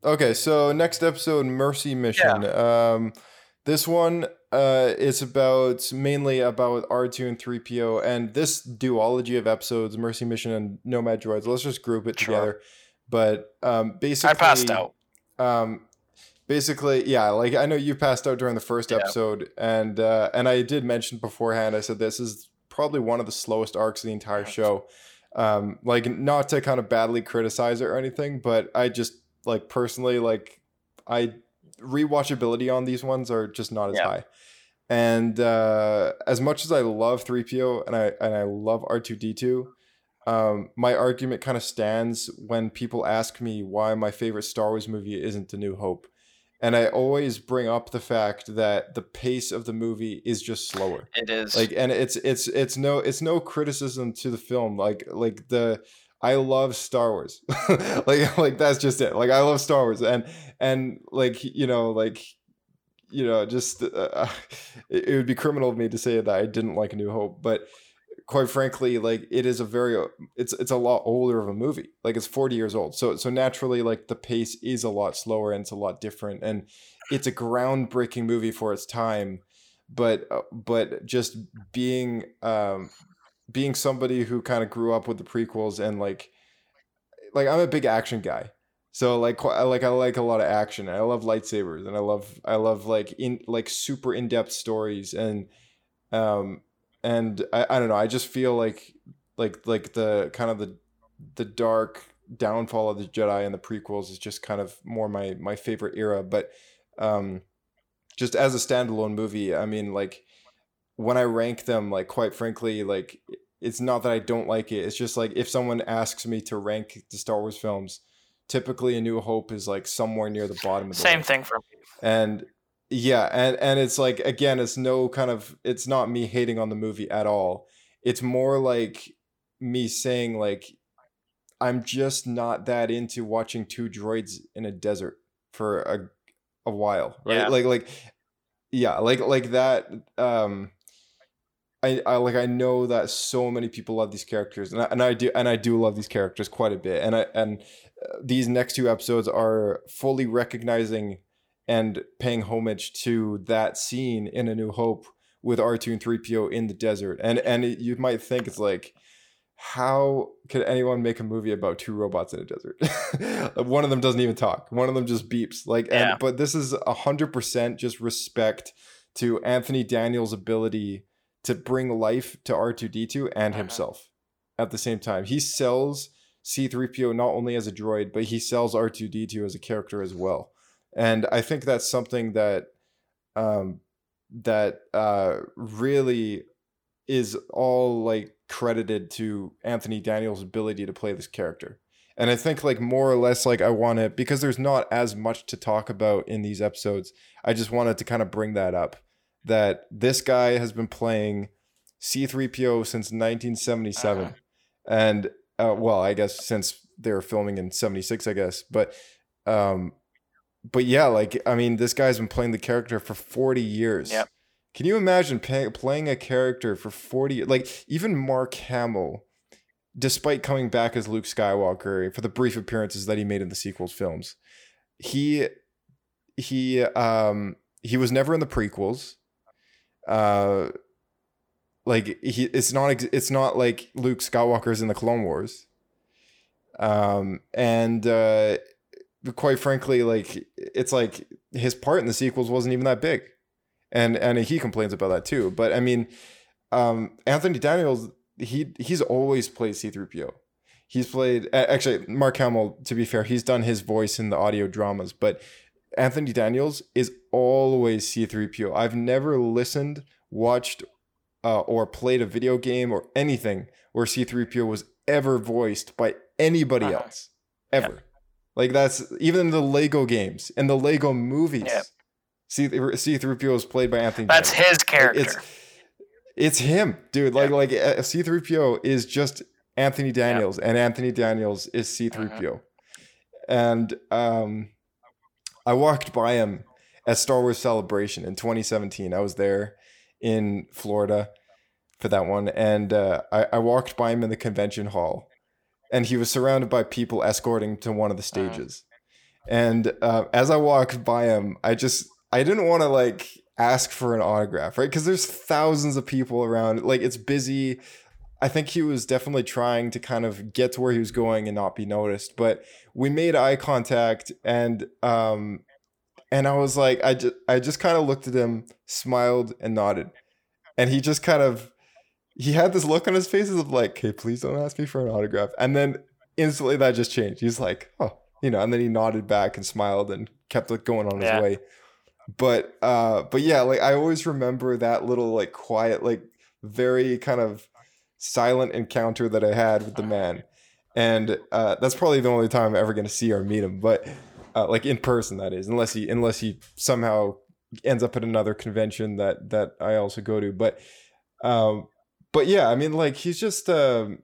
okay, so next episode, Mercy Mission. Um, this one uh, is about mainly about R2 and 3PO, and this duology of episodes, Mercy Mission and Nomad Droids. Let's just group it Sure. together. But um, basically, I passed out. Um, basically, yeah, like I know you passed out during the first Yeah. episode, and uh, and I did mention beforehand. I said this is probably one of the slowest arcs of the entire show. Um, like not to kind of badly criticize it or anything, but I just like personally like I rewatchability on these ones are just not as Yeah. high. And uh, as much as I love 3PO and I and I love R2D2, um, my argument kind of stands when people ask me why my favorite Star Wars movie isn't A New Hope. And I always bring up the fact that the pace of the movie is just slower. It is. like and it's it's it's no it's no criticism to the film. Like like the i love star wars. Like like that's just it. Like i love star wars. And and like you know like you know just uh, it, it would be criminal of me to say that i didn't like a new hope but quite frankly like it is a very it's it's a lot older of a movie like it's 40 years old so so naturally like the pace is a lot slower and it's a lot different and it's a groundbreaking movie for its time but uh, but just being um being somebody who kind of grew up with the prequels and like like I'm a big action guy. So like like I like a lot of action. I love lightsabers and I love I love like in like super in-depth stories and um and I, I don't know, I just feel like like like the kind of the the dark downfall of the Jedi and the prequels is just kind of more my my favorite era, but um just as a standalone movie, I mean, like when I rank them, like quite frankly, like it's not that I don't like it. It's just like if someone asks me to rank the Star Wars films, typically A New Hope is like somewhere near the bottom of the Same list. thing for me. And yeah, and and it's like again, it's no kind of it's not me hating on the movie at all. It's more like me saying like I'm just not that into watching two droids in a desert for a a while, right? Yeah. Like like yeah, like like that um I, I like I know that so many people love these characters and I, and I do and I do love these characters quite a bit and I and uh, these next two episodes are fully recognizing and paying homage to that scene in A New Hope with R2 and 3PO in the desert and and you might think it's like how could anyone make a movie about two robots in a desert one of them doesn't even talk one of them just beeps like and but this is a hundred percent just respect to Anthony Daniels' ability to bring life to R2D2 and Mhm. himself at the same time. He sells C3PO not only as a droid, but he sells R2D2 as a character as well. And I think that's something that um that uh really is all like credited to Anthony Daniels' ability to play this character. And I think like more or less like I want to because there's not as much to talk about in these episodes. I just wanted to kind of bring that up that this guy has been playing C3PO since 1977 Uh-huh. and uh, well, I guess since they were filming in 76 I guess, but um but yeah, like I mean this guy's been playing the character for 40 years. Yep. Can you imagine pay, playing a character for 40 like even Mark Hamill despite coming back as Luke Skywalker for the brief appearances that he made in the sequels films, he he um he was never in the prequels. Uh like he it's not it's not like Luke Skywalker's in the Clone Wars. Um and uh quite frankly like it's like his part in the sequels wasn't even that big. And and he complains about that too. But I mean um Anthony Daniels he he's always played C3PO. He's played actually Mark Hamill. To be fair, he's done his voice in the audio dramas, but Anthony Daniels is always C3PO. I've never listened, watched, uh, or played a video game or anything where C3PO was ever voiced by anybody Uh-huh. else ever. Like that's even in the Lego games and the Lego movies. Yep. C C3PO is played by Anthony. That's Daniels. his character. It's it's him, dude. Like like uh, C3PO is just Anthony Daniels, and Anthony Daniels is C3PO. And um, I walked by him at Star Wars Celebration in 2017. I was there in Florida for that one, and uh, I, I walked by him in the convention hall, and he was surrounded by people escorting to one of the stages. And uh, as I walked by him, I just I didn't want to like ask for an autograph, right? Because there's thousands of people around. Like it's busy. I think he was definitely trying to kind of get to where he was going and not be noticed. But we made eye contact, and um, and I was like, I just I just kind of looked at him, smiled, and nodded, and he just kind of he had this look on his face of like, "Hey, please don't ask me for an autograph," and then instantly that just changed. He's like, "Oh." You know, and then he nodded back and smiled and kept like, going on his Yeah. way but uh but yeah like i always remember that little like quiet like very kind of silent encounter that i had with the man and uh that's probably the only time i'm ever going to see or meet him but uh, like in person that is unless he unless he somehow ends up at another convention that that i also go to but um but yeah i mean like he's just um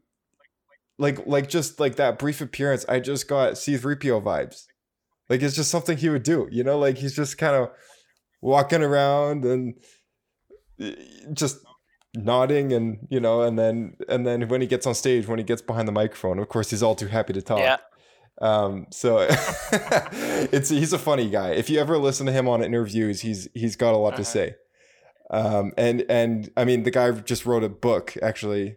like like just like that brief appearance i just got c3po vibes like it's just something he would do, you know. Like he's just kind of walking around and just nodding, and you know, and then and then when he gets on stage, when he gets behind the microphone, of course, he's all too happy to talk. Yeah. Um. So it's he's a funny guy. If you ever listen to him on interviews, he's he's got a lot to Uh-huh. say. Um. And and I mean, the guy just wrote a book actually.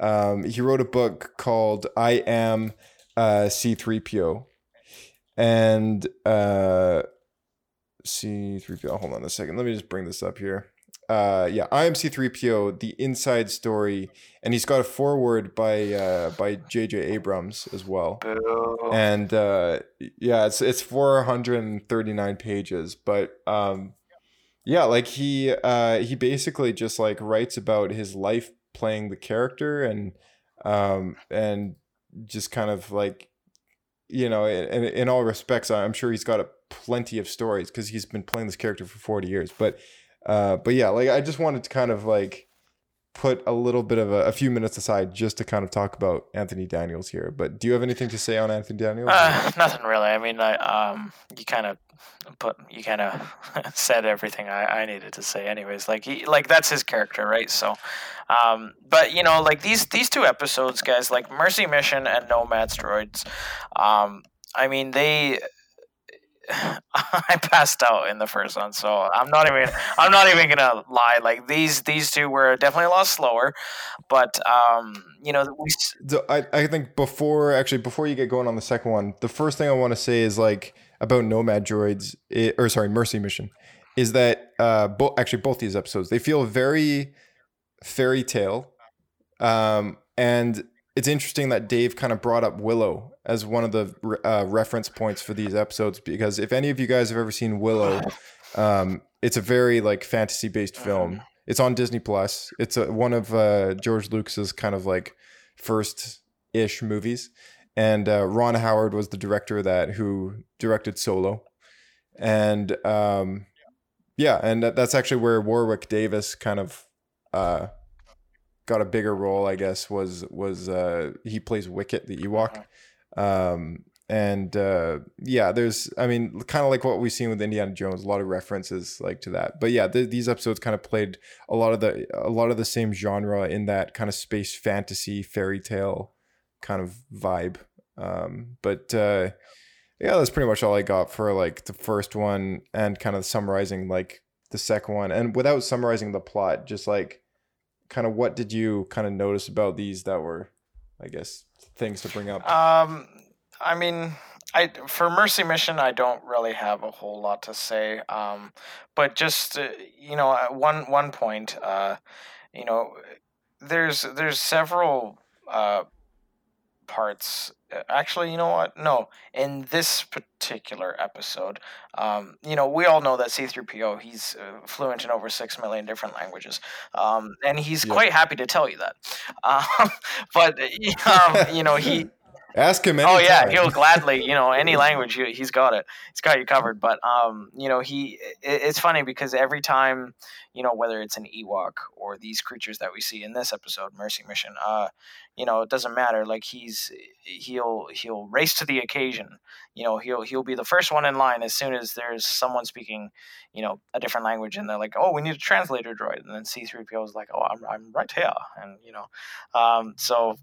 Um. He wrote a book called "I Am uh, C3PO." and uh C3PO hold on a second let me just bring this up here uh yeah I am C3PO the inside story and he's got a foreword by uh by JJ Abrams as well Boo. and uh yeah it's it's 439 pages but um yeah like he uh he basically just like writes about his life playing the character and um and just kind of like you know in, in all respects i'm sure he's got a plenty of stories because he's been playing this character for 40 years but uh but yeah like i just wanted to kind of like put a little bit of a, a few minutes aside just to kind of talk about anthony daniels here but do you have anything to say on anthony daniels? Uh, nothing really. I mean, I, um, you kind of put you kind of said everything I, I needed to say anyways. Like he like that's his character right? So um but you know like these these two episodes guys like mercy mission and nomad's droids um i mean they I passed out in the first one, so I'm not even I'm not even gonna lie. Like these these two were definitely a lot slower, but um, you know we. So I I think before actually before you get going on the second one, the first thing I want to say is like about Nomad Droids, it, or sorry, Mercy Mission, is that uh, both actually both these episodes they feel very fairy tale, um, and it's interesting that Dave kind of brought up Willow as one of the uh, reference points for these episodes because if any of you guys have ever seen Willow, um, it's a very like fantasy based film. It's on Disney Plus. It's a, one of uh, George Lucas's kind of like first ish movies, and uh, Ron Howard was the director of that who directed Solo, and um, yeah, and that's actually where Warwick Davis kind of uh, got a bigger role, I guess, was was uh, he plays Wicket the Ewok. Um, and uh, yeah, there's, I mean, kind of like what we've seen with Indiana Jones, a lot of references like to that. But yeah, th- these episodes kind of played a lot of the a lot of the same genre in that kind of space fantasy fairy tale kind of vibe. Um, but uh, yeah, that's pretty much all I got for like the first one and kind of summarizing like the second one, and without summarizing the plot, just like kind of what did you kind of notice about these that were, I guess, things to bring up? Um, I mean, I for Mercy Mission, I don't really have a whole lot to say. Um, but just uh, you know, at one one point, uh, you know, there's there's several uh parts. Uh, Actually, you know what? No, in this particular episode, um, you know, we all know that C3PO he's uh, fluent in over six million different languages, um, and he's Yeah. quite happy to tell you that. Um, but um, you know, he Ask him. Any. Oh yeah, he'll gladly, you know, any language he- he's got it. He's got you covered. But um, you know, he it's funny because every time, you know, whether it's an Ewok or these creatures that we see in this episode, Mercy Mission, uh, you know, it doesn't matter. Like he's he'll he'll race to the occasion. You know, he'll he'll be the first one in line as soon as there's someone speaking, you know, a different language, and they're like, oh, we need a translator droid, and then C three PO is like, oh, I'm I'm right here, and you know, um, so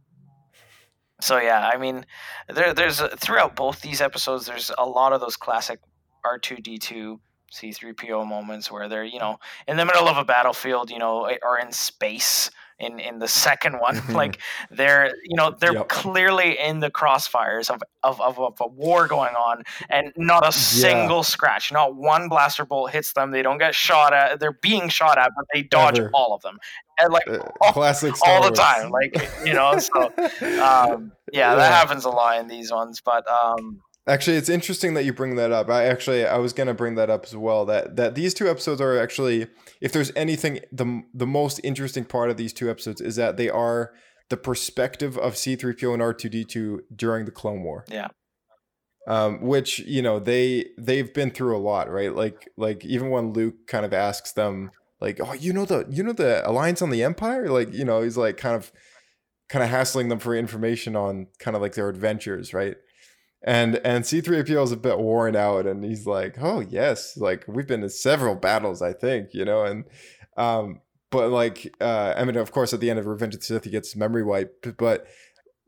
so yeah, I mean, there there's uh, throughout both these episodes, there's a lot of those classic R two D two C three PO moments where they're you know in the middle of a battlefield, you know, or in space. In, in the second one, like they're you know they're Yep. clearly in the crossfires of, of, of, of a war going on, and not a single scratch, not one blaster bolt hits them. They don't get shot at. They're being shot at, but they dodge Ever. all of them, and like Uh, all- classic Star all the time. Like you know, so um, yeah, that happens a lot in these ones. But um, Actually, it's interesting that you bring that up. I actually I was gonna bring that up as well. That that these two episodes are actually, if there's anything, the the most interesting part of these two episodes is that they are the perspective of C-3PO and R2D2 during the Clone War. yeah, Um, which you know they they've been through a lot, right? Like like even when Luke kind of asks them, like, oh, you know the you know the alliance on the Empire, like you know he's like kind of kind of hassling them for information on kind of like their adventures, right? And and C3PO is a bit worn out and he's like, "Oh, yes, like we've been in several battles, I think, you know." And um but like uh I mean of course at the end of Revenge of the Sith he gets memory wiped, but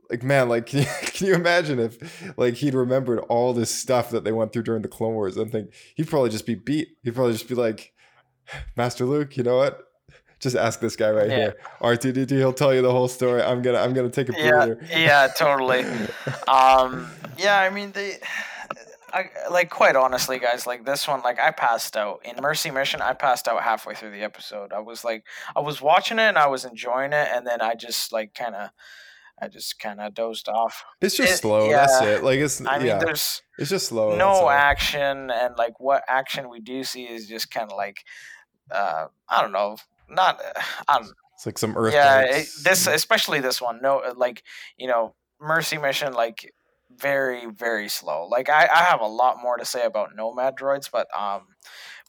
like man, like can you, can you imagine if like he'd remembered all this stuff that they went through during the Clone Wars and think he'd probably just be beat. He'd probably just be like, "Master Luke, you know what? Just ask this guy right Yeah. here. R2D2, he'll tell you the whole story. I'm gonna I'm gonna take a yeah, breather." yeah, totally. Um, yeah, I mean they. I, like quite honestly, guys, like this one, like I passed out in Mercy Mission. I passed out halfway through the episode. I was like, I was watching it and I was enjoying it, and then I just like kind of, I just kind of dozed off. It's just It- slow. That's it. Like it's I mean, yeah. there's It's just slow. no action and like what action we do see is just kind of like uh i don't know not i don't It's like some earth. yeah it, this especially this one no uh, like you know mercy mission like very very slow like i i have a lot more to say about nomad droids but um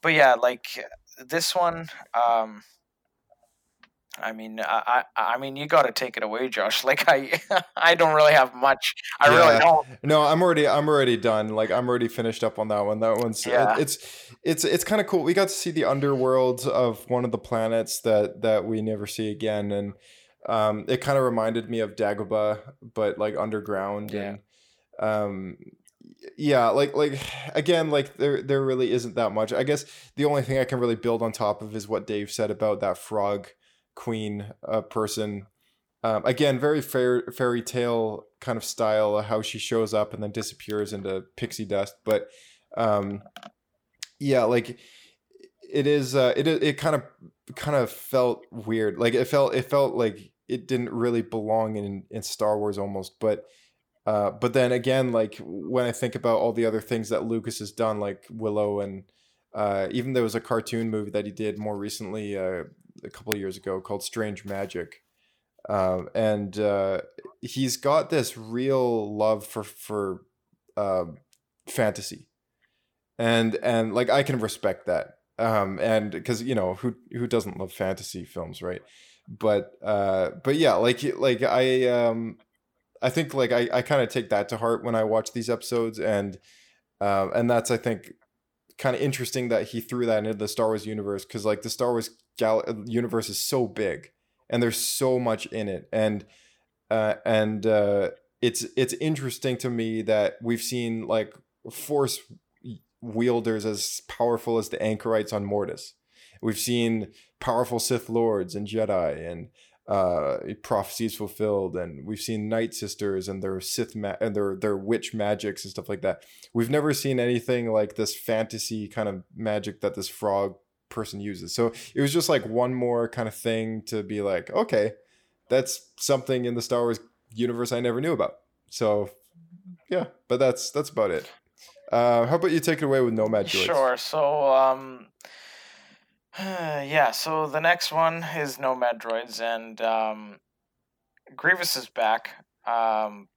but yeah like this one um I mean, I, I, I mean, you got to take it away, Josh. Like, I, I don't really have much. I really don't. No, I'm already I'm already done. Like I'm already finished up on that one. That one's Yeah. it's it's it's kind of cool. We got to see the underworld of one of the planets that that we never see again, and um, it kind of reminded me of Dagobah, but like underground Yeah. and um, yeah, like like again, like there there really isn't that much. I guess the only thing I can really build on top of is what Dave said about that frog queen uh, person. Um, again, very fair, fairy tale kind of style, how she shows up and then disappears into pixie dust. But um, yeah, like it is. Uh, it it kind of kind of felt weird. Like it felt it felt like it didn't really belong in in Star Wars almost. But uh, but then again, like when I think about all the other things that Lucas has done, like Willow and uh, even there was a cartoon movie that he did more recently uh, a couple of years ago called Strange Magic. Um, and uh, he's got this real love for for um, fantasy, and and like I can respect that, um, and because you know who who doesn't love fantasy films, right? But uh, but yeah, like like I um, I think like I, I kind of take that to heart when I watch these episodes, and um, and that's I think kind of interesting that he threw that into the Star Wars universe because like the Star Wars gal- universe is so big and there's so much in it and uh, and uh, it's it's interesting to me that we've seen like force wielders as powerful as the anchorites on Mortis. We've seen powerful Sith lords and Jedi and uh, prophecies fulfilled, and we've seen Night Sisters and their Sith ma- and their their witch magics and stuff like that. We've never seen anything like this fantasy kind of magic that this frog person uses. So it was just like one more kind of thing to be like, okay, that's something in the Star Wars universe I never knew about. So yeah, but that's that's about it. Uh, how about you take it away with Nomad Droids? Sure. So, um, yeah. So the next one is Nomad Droids, and um, Grievous is back. Um,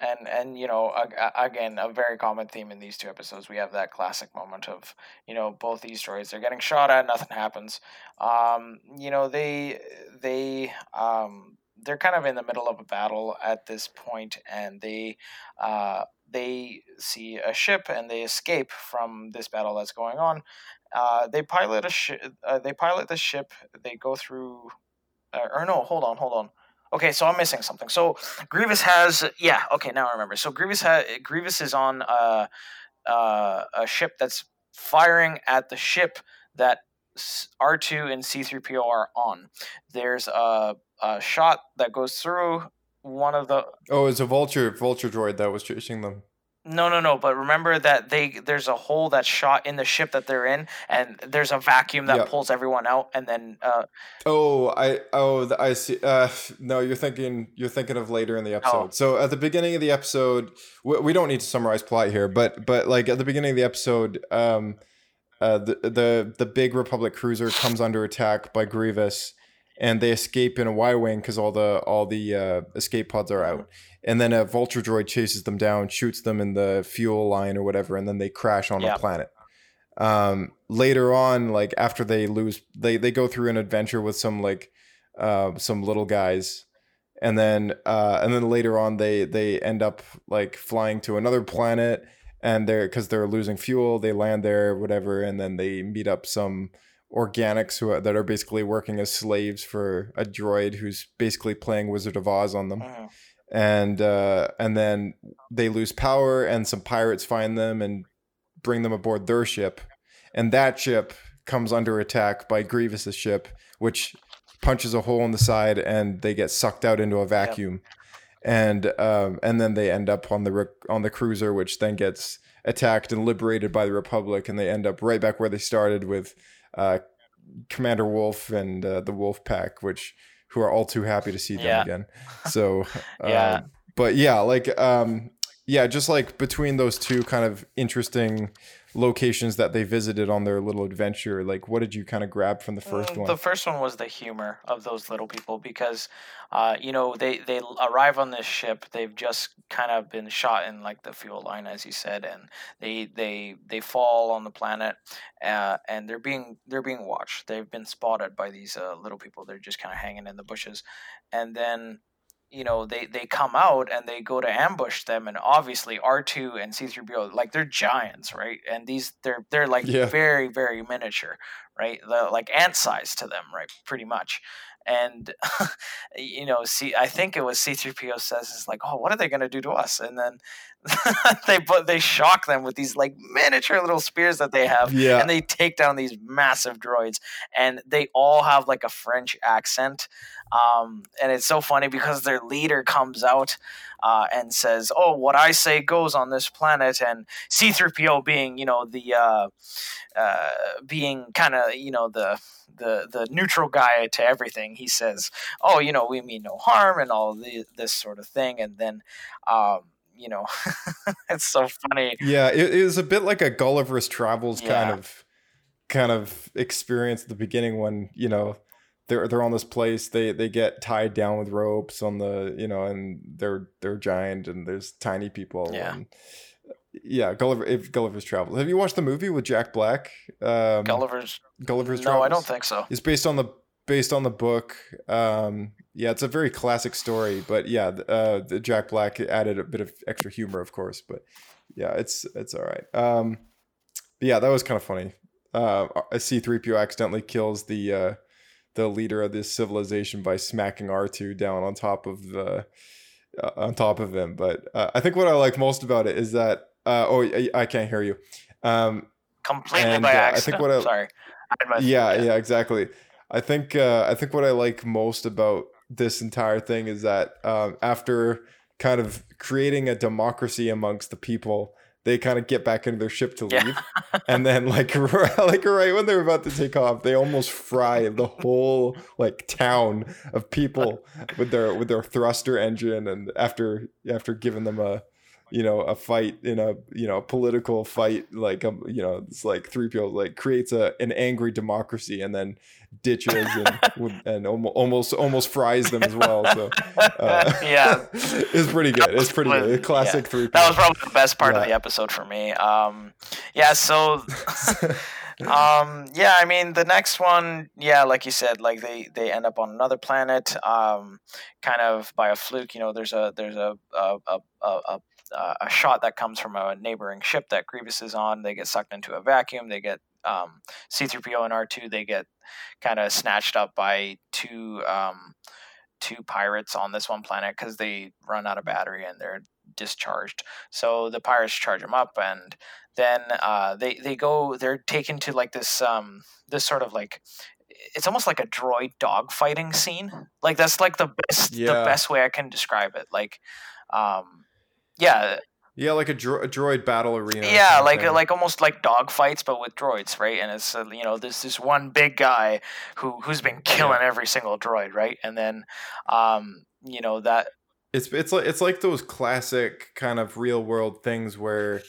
and and you know, ag- a- again, a very common theme in these two episodes. We have that classic moment of you know both these droids they're getting shot at, nothing happens. Um, you know, they they um they're kind of in the middle of a battle at this point, and they uh they see a ship and they escape from this battle that's going on. Uh, they pilot a ship. Uh, they pilot the ship. They go through. Uh, or no, hold on, hold on. Okay, so I'm missing something. So Grievous has yeah. Okay, now I remember. So Grievous ha- Grievous is on uh, uh, a ship that's firing at the ship that R2 and C3PO are on. There's a, a shot that goes through one of the Oh, it's a vulture vulture droid that was chasing them. no, no, no. But remember that they there's a hole that's shot in the ship that they're in, and there's a vacuum that Yeah. pulls everyone out, and then uh, Oh, I oh I see. Uh, no, you're thinking you're thinking of later in the episode. Oh. So at the beginning of the episode, we, we don't need to summarize plot here, but but like at the beginning of the episode, um, uh, the the the big Republic cruiser comes under attack by Grievous, and they escape in a Y wing because all the all the uh, escape pods are out, and then a vulture droid chases them down, shoots them in the fuel line or whatever, and then they crash on Yeah. a planet. Um later on like after they lose they they go through an adventure with some like uh some little guys. And then uh and then later on they they end up like flying to another planet and they're because they're losing fuel they land there whatever and then they meet up some organics who are, that are basically working as slaves for a droid who's basically playing wizard of oz on them. Mhm. and uh, and then they lose power, and some pirates find them and bring them aboard their ship, and that ship comes under attack by Grievous's ship, which punches a hole in the side, and they get sucked out into a vacuum, and um, and then they end up on the on the cruiser, which then gets attacked and liberated by the Republic, and they end up right back where they started with uh, Commander Wolffe and uh, the Wolf Pack, which who are all too happy to see them Yeah. again. So Yeah. um, but yeah, like um yeah, just like between those two kind of interesting locations that they visited on their little adventure, like what did you kind of grab from the first Mm, one? The first one was the humor of those little people because, uh, you know, they they arrive on this ship. They've just kind of been shot in like the fuel line, as you said, and they they they fall on the planet, uh, and they're being they're being watched. They've been spotted by these uh, little people. They're just kind of hanging in the bushes, and then. You know, they they come out and they go to ambush them, and obviously R two and C three PO like they're giants, right? And these they're they're like Yeah. very very miniature, right? The, like ant size to them, right? Pretty much. And you know, see, I think it was C3PO says is like, oh, what are they gonna do to us? And then they put they shock them with these like miniature little spears that they have, Yeah. and they take down these massive droids, and they all have like a French accent. Um, and it's so funny because their leader comes out uh, and says, "Oh, what I say goes on this planet," and C3PO being, you know, the uh, uh, being kind of, you know, the the the neutral guy to everything. He says, "Oh, you know, we mean no harm," and all the, this sort of thing. And then, um, you know, it's so funny. Yeah, it, it was a bit like a Gulliver's Travels kind Yeah. of kind of experience at the beginning when you know they're they're on this place they they get tied down with ropes on the you know and they're they're giant and there's tiny people Yeah. and yeah Gulliver if Gulliver's Travels have you watched the movie with Jack Black um, Gulliver's. Gulliver's No, Travels I don't think so. it's based on the based on the book um yeah it's a very classic story but yeah uh the jack black added a bit of extra humor of course but yeah it's it's all right um yeah that was kind of funny uh a c3po accidentally kills the uh the leader of this civilization by smacking r2 down on top of the uh, on top of him but uh, i think what i like most about it is that uh oh i, I can't hear you um Completely And, by uh, I think accident. what I- Sorry. I yeah, yeah, exactly. I think uh, I think what I like most about this entire thing is that um, after kind of creating a democracy amongst the people, they kind of get back into their ship to Yeah. leave, and then like right, like right when they're about to take off, they almost fry the whole like town of people with their with their thruster engine, and after after giving them a you know a fight in a you know political fight like um you know it's like three people like creates a an angry democracy and then ditches and and almost almost almost fries them as well so uh, Yeah. it's pretty good it's pretty good classic yeah. three That was probably the best part of the episode for me. Um, yeah, so um, yeah, I mean the next one, yeah, like you said, like they they end up on another planet, um, kind of by a fluke. You know, there's a there's a a a, a, a a shot that comes from a neighboring ship that Grievous is on. They get sucked into a vacuum. They get um, C3PO and R2. They get kind of snatched up by two um, two pirates on this one planet because they run out of battery and they're discharged. So the pirates charge them up, and then uh, they they go. They're taken to like this um this sort of like it's almost like a droid dog fighting scene. Like that's like the best the best way I can describe it. Like um yeah. Yeah like a, dro- a droid battle arena yeah like thing. like almost like dog fights but with droids right? And it's uh, you know there's this one big guy who who's been killing every single droid right? And then um you know that it's it's like it's like those classic kind of real world things where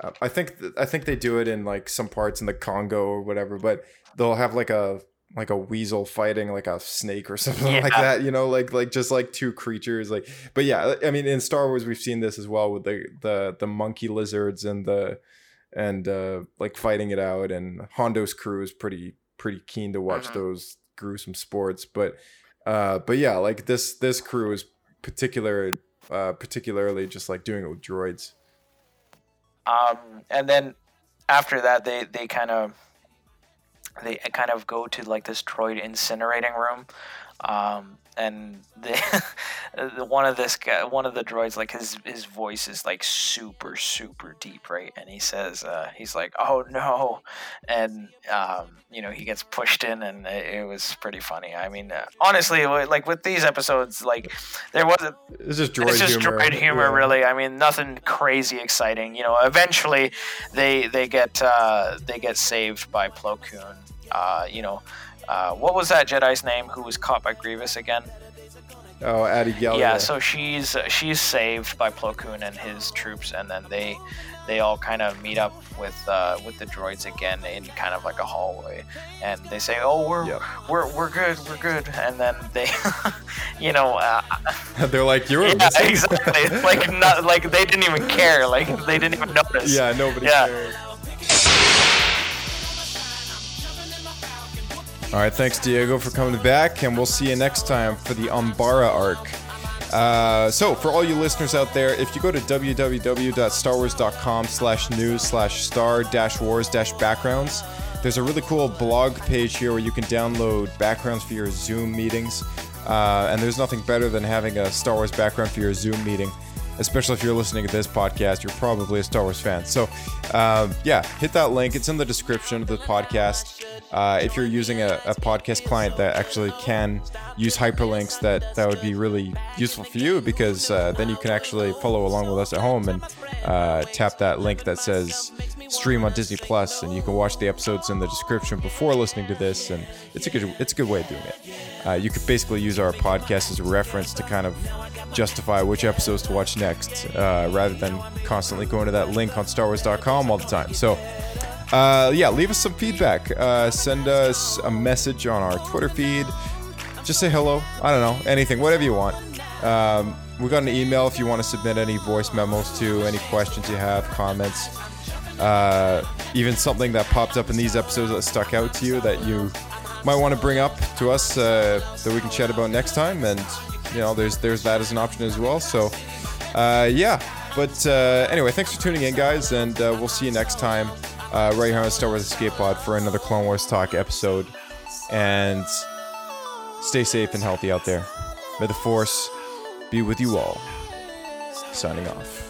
uh, I think th- I think they do it in like some parts in the Congo or whatever, but they'll have like a like a weasel fighting like a snake or something like that, you know, like like just like two creatures like but yeah, I mean in Star Wars we've seen this as well with the the the monkey lizards and the and uh like fighting it out and Hondo's crew is pretty pretty keen to watch Mhm. those gruesome sports, but uh but yeah, like this this crew is particular uh particularly just like doing it with droids. um and then after that they they kind of they kind of go to like this droid incinerating room um and the, the one of this guy one of the droids like his his voice is like super super deep right and he says uh he's like oh no and um you know he gets pushed in and it, it was pretty funny i mean uh, honestly like with these episodes like there wasn't It's just droid it's just humor. droid humor, yeah. really. I mean, nothing crazy exciting. You know, eventually they they get uh, they get saved by Plo Koon. Uh, you know, uh, what was that Jedi's name who was caught by Grievous again? Oh, Adi Gallia. Yeah, so she's she's saved by Plo Koon and his troops, and then they they all kind of meet up with uh, with the droids again in kind of like a hallway, and they say, "Oh, we're Yep. we're we're good, we're good," and then they, you know, uh, They're like, you're yeah, exactly, like not like they didn't even care, like they didn't even notice. Yeah, nobody Yeah. cares. All right, thanks Diego for coming back, and we'll see you next time for the Umbara arc. Uh, so, for all you listeners out there, if you go to www.starwars.com slash news slash star dash wars dash backgrounds, there's a really cool blog page here where you can download backgrounds for your Zoom meetings. Uh, and there's nothing better than having a Star Wars background for your Zoom meeting especially if you're listening to this podcast, you're probably a Star Wars fan. So, um, yeah, hit that link. It's in the description of the podcast. Uh, if you're using a, a podcast client that actually can use hyperlinks, that that would be really useful for you because uh, then you can actually follow along with us at home and uh, tap that link that says stream on Disney Plus, and you can watch the episodes in the description before listening to this. And it's a good it's a good way of doing it. Uh, you could basically use our podcast as a reference to kind of justify which episodes to watch next, uh, rather than constantly going to that link on StarWars.com all the time. So, uh, yeah, leave us some feedback. Uh, send us a message on our Twitter feed. Just say hello. I don't know, anything, whatever you want. Um, we got an email if you want to submit any voice memos to any questions you have, comments, uh, even something that popped up in these episodes that stuck out to you that you might want to bring up to us uh, that we can chat about next time. And you know, there's there's that as an option as well. So, uh, yeah. But uh, anyway, thanks for tuning in, guys, and uh, we'll see you next time right here on Star Wars Escape Pod for another Clone Wars Talk episode. And stay safe and healthy out there. May the Force be with you all. Signing off.